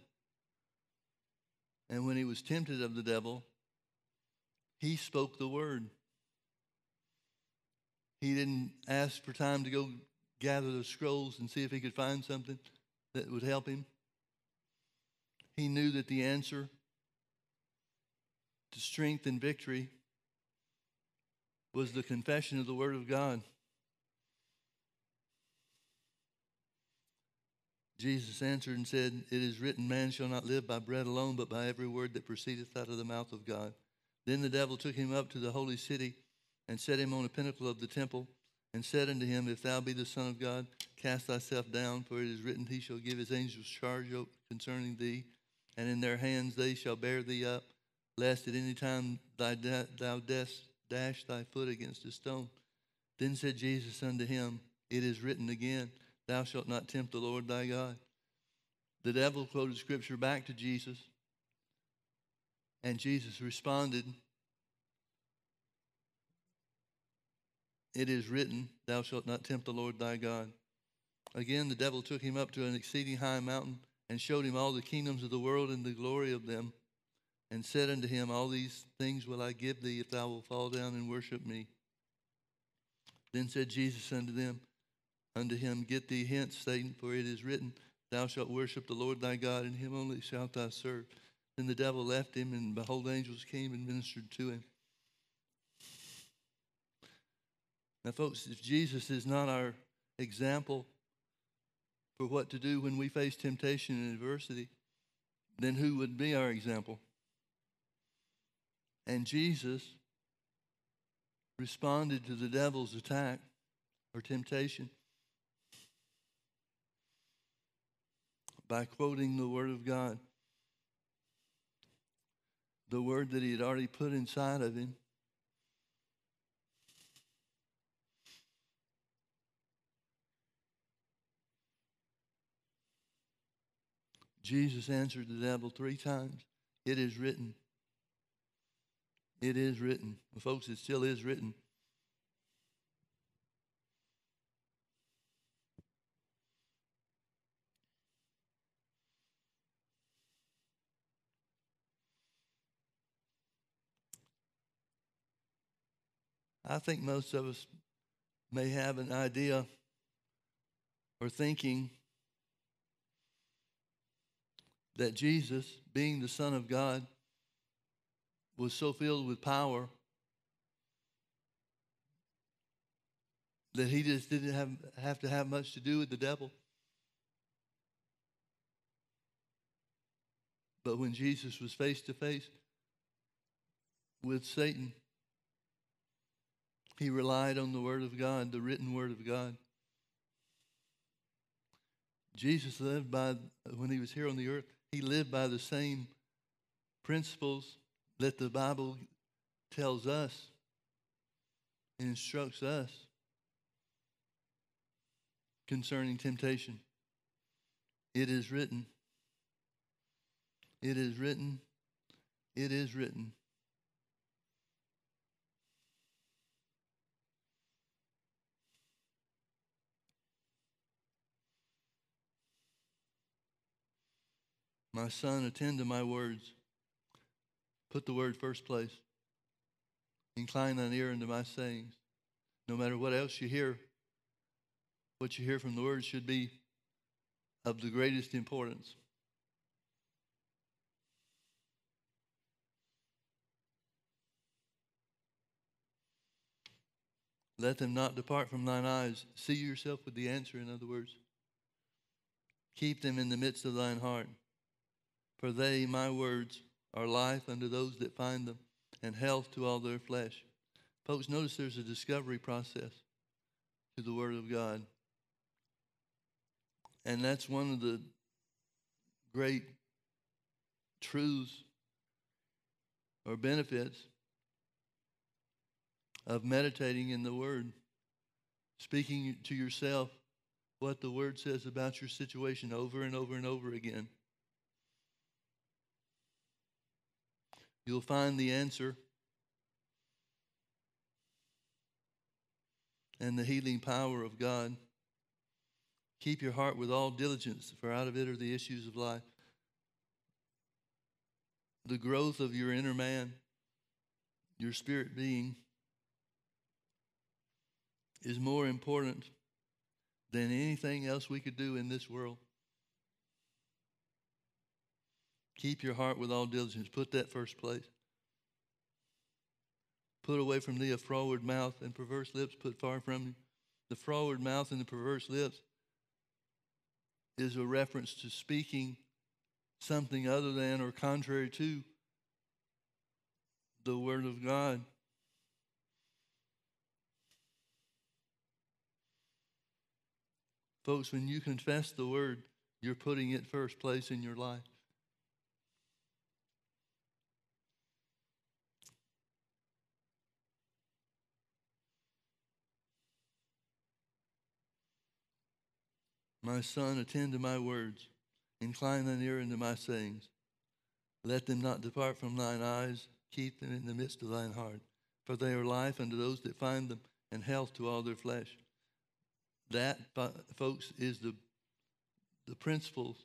and when he was tempted of the devil, he spoke the word. He didn't ask for time to go gather the scrolls and see if he could find something that would help him. He knew that the answer to strength and victory was the confession of the Word of God. Jesus answered and said, It is written, Man shall not live by bread alone, but by every word that proceedeth out of the mouth of God. Then the devil took him up to the holy city and set him on a pinnacle of the temple and said unto him, If thou be the Son of God, cast thyself down, for it is written, He shall give his angels charge concerning thee, and in their hands they shall bear thee up, lest at any time thou dash thy foot against a stone. Then said Jesus unto him, It is written again, Thou shalt not tempt the Lord thy God. The devil quoted scripture back to Jesus, and Jesus responded, It is written, Thou shalt not tempt the Lord thy God. Again, the devil took him up to an exceeding high mountain and showed him all the kingdoms of the world and the glory of them, and said unto him, All these things will I give thee if thou wilt fall down and worship me. Then said Jesus unto them, unto him, Get thee hence, Satan, for it is written, Thou shalt worship the Lord thy God, and him only shalt thou serve. Then the devil left him, and behold, angels came and ministered to him. Now, folks, if Jesus is not our example for what to do when we face temptation and adversity, then who would be our example? And Jesus responded to the devil's attack or temptation by quoting the Word of God, the Word that he had already put inside of him. Jesus answered the devil three times. It is written. It is written. Folks, it still is written. I think most of us may have an idea or thinking that Jesus, being the Son of God, was so filled with power that he just didn't have, have to have much to do with the devil. But when Jesus was face to face with Satan, he relied on the Word of God, the written Word of God. Jesus lived by, when he was here on the earth, he lived by the same principles that the Bible tells us and instructs us concerning temptation. It is written. It is written. It is written. My son, attend to my words. Put the word first place. Incline thine ear unto my sayings. No matter what else you hear, what you hear from the word should be of the greatest importance. Let them not depart from thine eyes. See yourself with the answer, in other words. Keep them in the midst of thine heart. For they, my words, are life unto those that find them, and health to all their flesh. Folks, notice there's a discovery process to the Word of God. And that's one of the great truths or benefits of meditating in the Word, speaking to yourself what the Word says about your situation over and over and over again. You'll find the answer and the healing power of God. Keep your heart with all diligence, for out of it are the issues of life. The growth of your inner man, your spirit being, is more important than anything else we could do in this world. Keep your heart with all diligence. Put that first place. Put away from thee a froward mouth and perverse lips. Put far from thee. the froward mouth and the perverse lips is a reference to speaking something other than or contrary to the Word of God. Folks, when you confess the Word, you're putting it first place in your life. My son, attend to my words, incline thine ear unto my sayings. Let them not depart from thine eyes, keep them in the midst of thine heart. For they are life unto those that find them, and health to all their flesh. That, folks, is the, the principle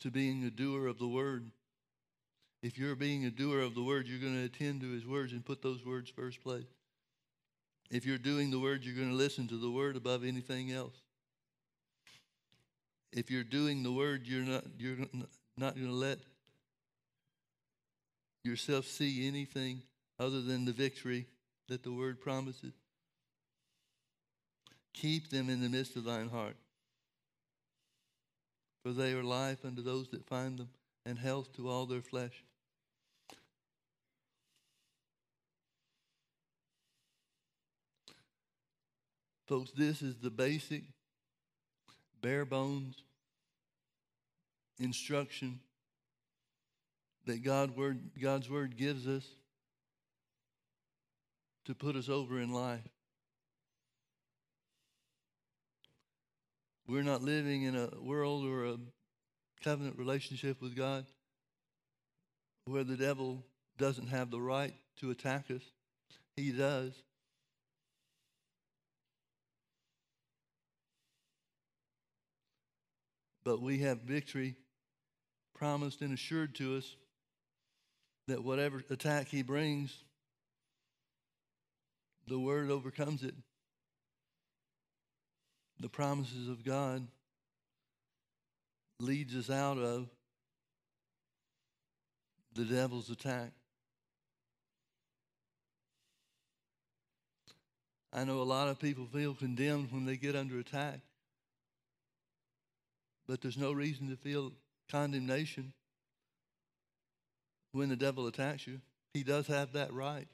to being a doer of the word. If you're being a doer of the word, you're going to attend to his words and put those words first place. If you're doing the word, you're going to listen to the word above anything else. If you're doing the word, you're not you're not going to let yourself see anything other than the victory that the word promises. Keep them in the midst of thine heart, for they are life unto those that find them, and health to all their flesh. Folks, this is the basic, bare bones instruction that God word, God's word gives us to put us over in life. We're not living in a world or a covenant relationship with God where the devil doesn't have the right to attack us. He does. But we have victory promised and assured to us that whatever attack he brings, the word overcomes it. The promises of God leads us out of the devil's attack. I know a lot of people feel condemned when they get under attack. But there's no reason to feel condemnation when the devil attacks you. He does have that right.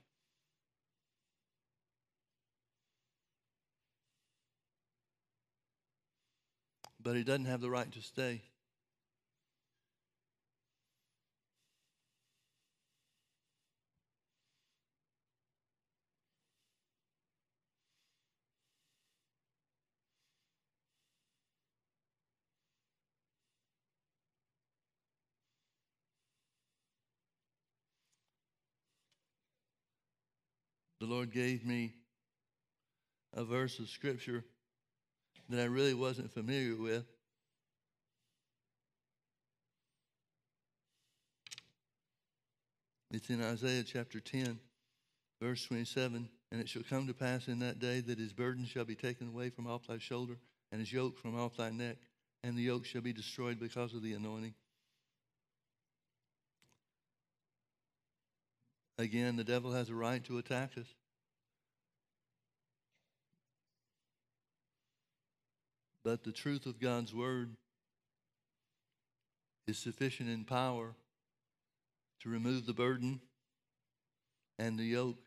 But he doesn't have the right to stay. The Lord gave me a verse of scripture that I really wasn't familiar with. It's in Isaiah chapter 10, verse 27. And it shall come to pass in that day that his burden shall be taken away from off thy shoulder, and his yoke from off thy neck, and the yoke shall be destroyed because of the anointing. Again, the devil has a right to attack us. But the truth of God's word is sufficient in power to remove the burden and the yoke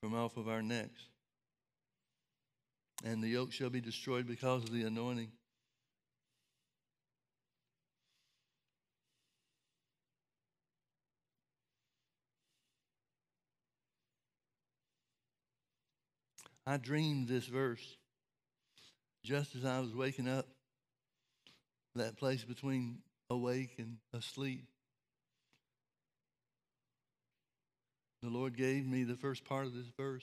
from off of our necks. And the yoke shall be destroyed because of the anointing. I dreamed this verse just as I was waking up, that place between awake and asleep. The Lord gave me the first part of this verse.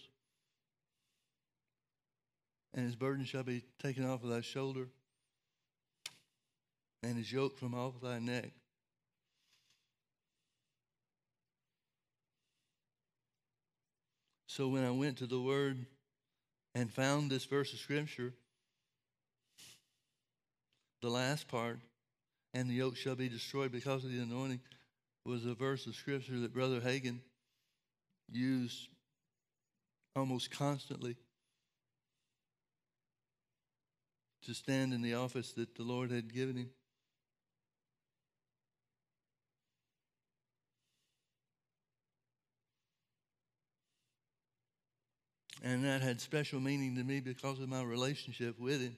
And his burden shall be taken off of thy shoulder, and his yoke from off of thy neck. So when I went to the Word and found this verse of Scripture, the last part, and the yoke shall be destroyed because of the anointing, was a verse of Scripture that Brother Hagin used almost constantly. to stand in the office that the Lord had given him. And that had special meaning to me because of my relationship with him.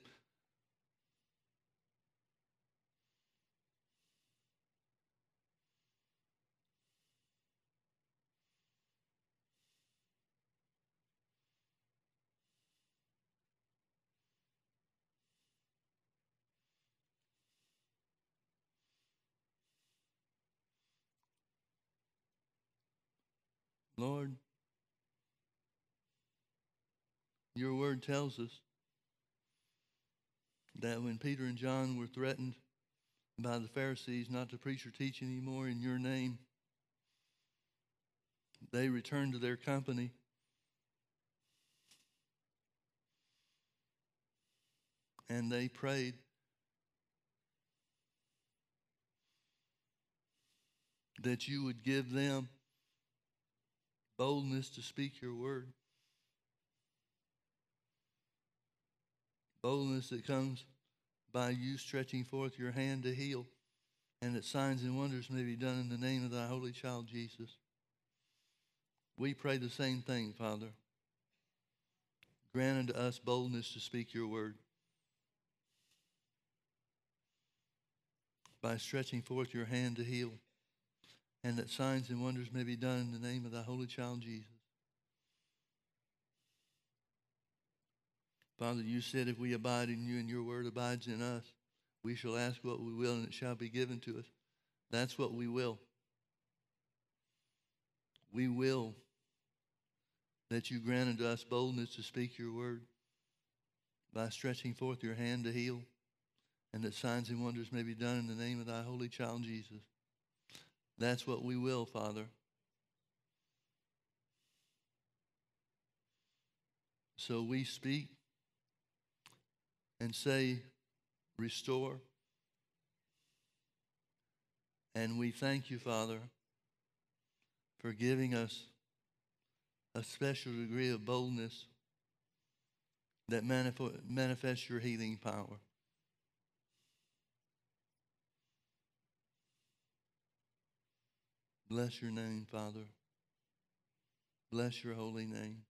Lord, your word tells us that when Peter and John were threatened by the Pharisees not to preach or teach anymore in your name, they returned to their company. And they prayed. That you would give them boldness to speak your word. Boldness that comes by you stretching forth your hand to heal, and that signs and wonders may be done in the name of thy holy child Jesus. We pray the same thing, Father. Grant unto us boldness to speak your word. By stretching forth your hand to heal and that signs and wonders may be done in the name of thy holy child Jesus. Father, you said if we abide in you and your word abides in us, we shall ask what we will and it shall be given to us. That's what we will. We will that you grant unto us boldness to speak your word by stretching forth your hand to heal, and that signs and wonders may be done in the name of thy holy child Jesus. That's what we will, Father. So we speak and say, Restore. And we thank you, Father, for giving us a special degree of boldness that manifests your healing power. Bless your name, Father. Bless your holy name.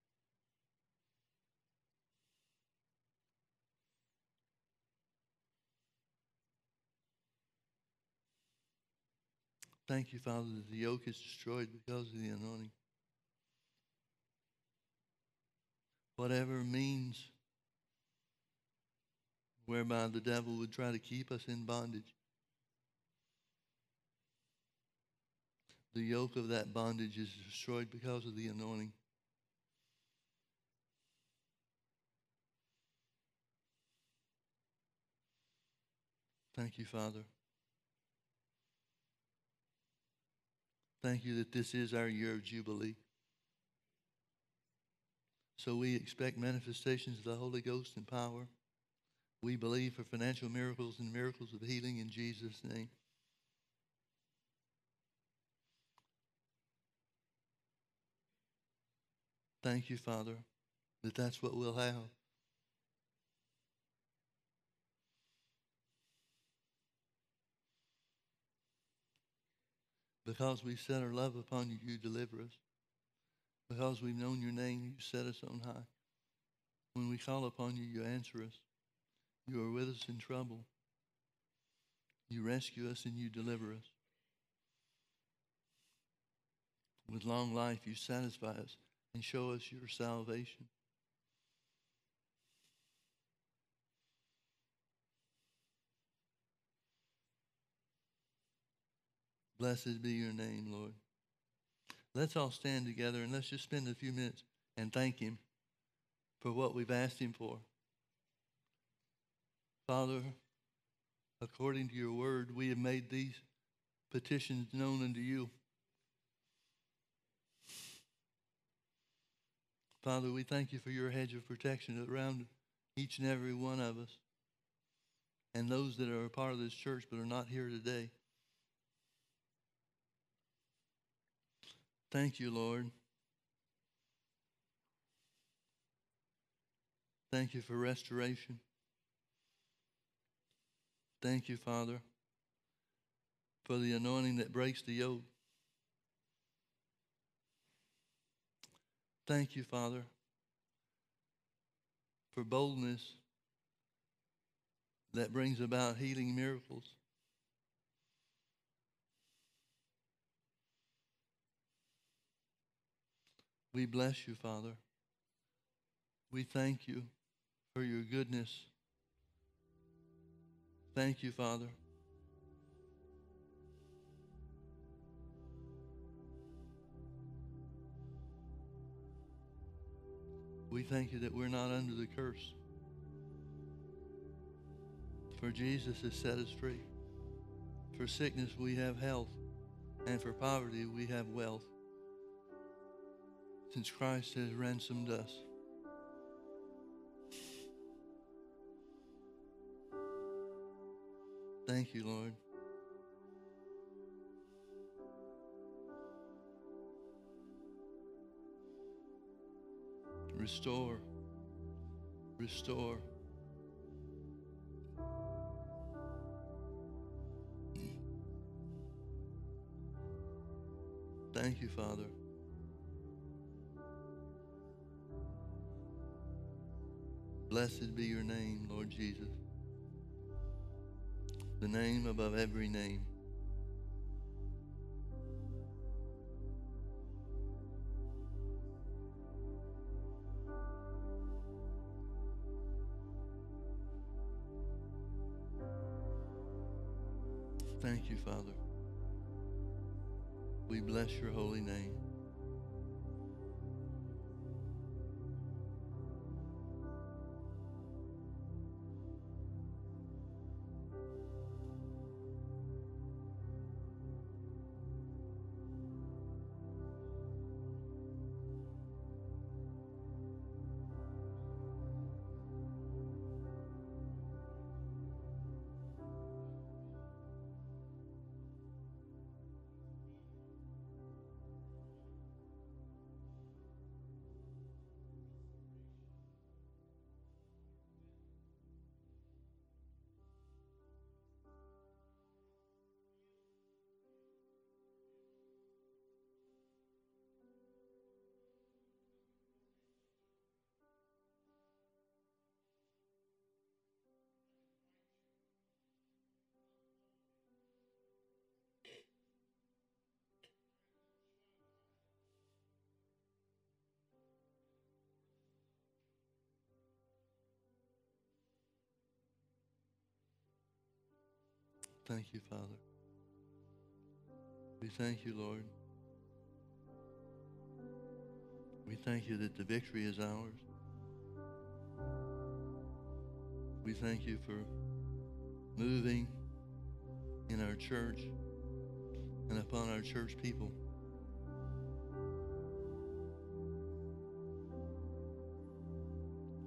Thank you, Father, that the yoke is destroyed because of the anointing. Whatever means whereby the devil would try to keep us in bondage, the yoke of that bondage is destroyed because of the anointing. Thank you, Father. Thank you that this is our year of Jubilee. So we expect manifestations of the Holy Ghost and power. We believe for financial miracles and miracles of healing in Jesus' name. Thank you, Father, that that's what we'll have. Because we set our love upon you, you deliver us. Because we've known your name, you set us on high. When we call upon you, you answer us. You are with us in trouble. You rescue us and you deliver us. With long life, you satisfy us and show us your salvation. Blessed be your name, Lord. Let's all stand together and let's just spend a few minutes and thank Him for what we've asked Him for. Father, according to your word, we have made these petitions known unto you. Father, we thank you for your hedge of protection around each and every one of us and those that are a part of this church but are not here today. Thank you, Lord. Thank you for restoration. Thank you, Father, for the anointing that breaks the yoke. Thank you, Father, for boldness that brings about healing miracles. We bless you, Father. We thank you for your goodness. Thank you, Father. We thank you that we're not under the curse. For Jesus has set us free. For sickness, we have health. And for poverty, we have wealth. Since Christ has ransomed us. Thank you, Lord. Restore. Restore. Thank you, Father. Blessed be your name, Lord Jesus. The name above every name. Thank you, Father. We bless your holy name. Thank you, Father. We thank you, Lord. We thank you that the victory is ours. We thank you for moving in our church and upon our church people.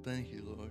Thank you, Lord.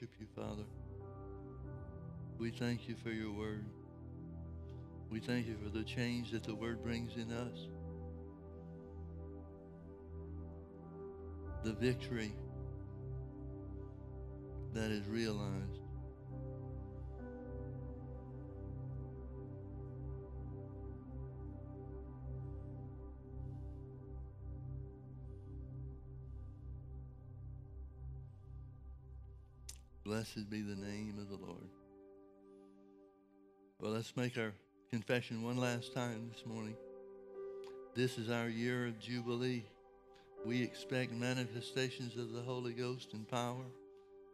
Worship you, Father. We thank you for your word. We thank you for the change that the word brings in us. The victory that is realized. Blessed be the name of the Lord. Well, let's make our confession one last time this morning. This is our year of Jubilee. We expect manifestations of the Holy Ghost and power.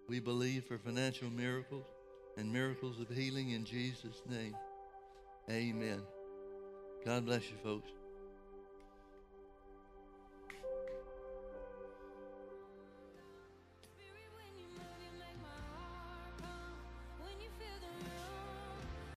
We believe for financial miracles and miracles of healing in Jesus' name. Amen. God bless you, folks.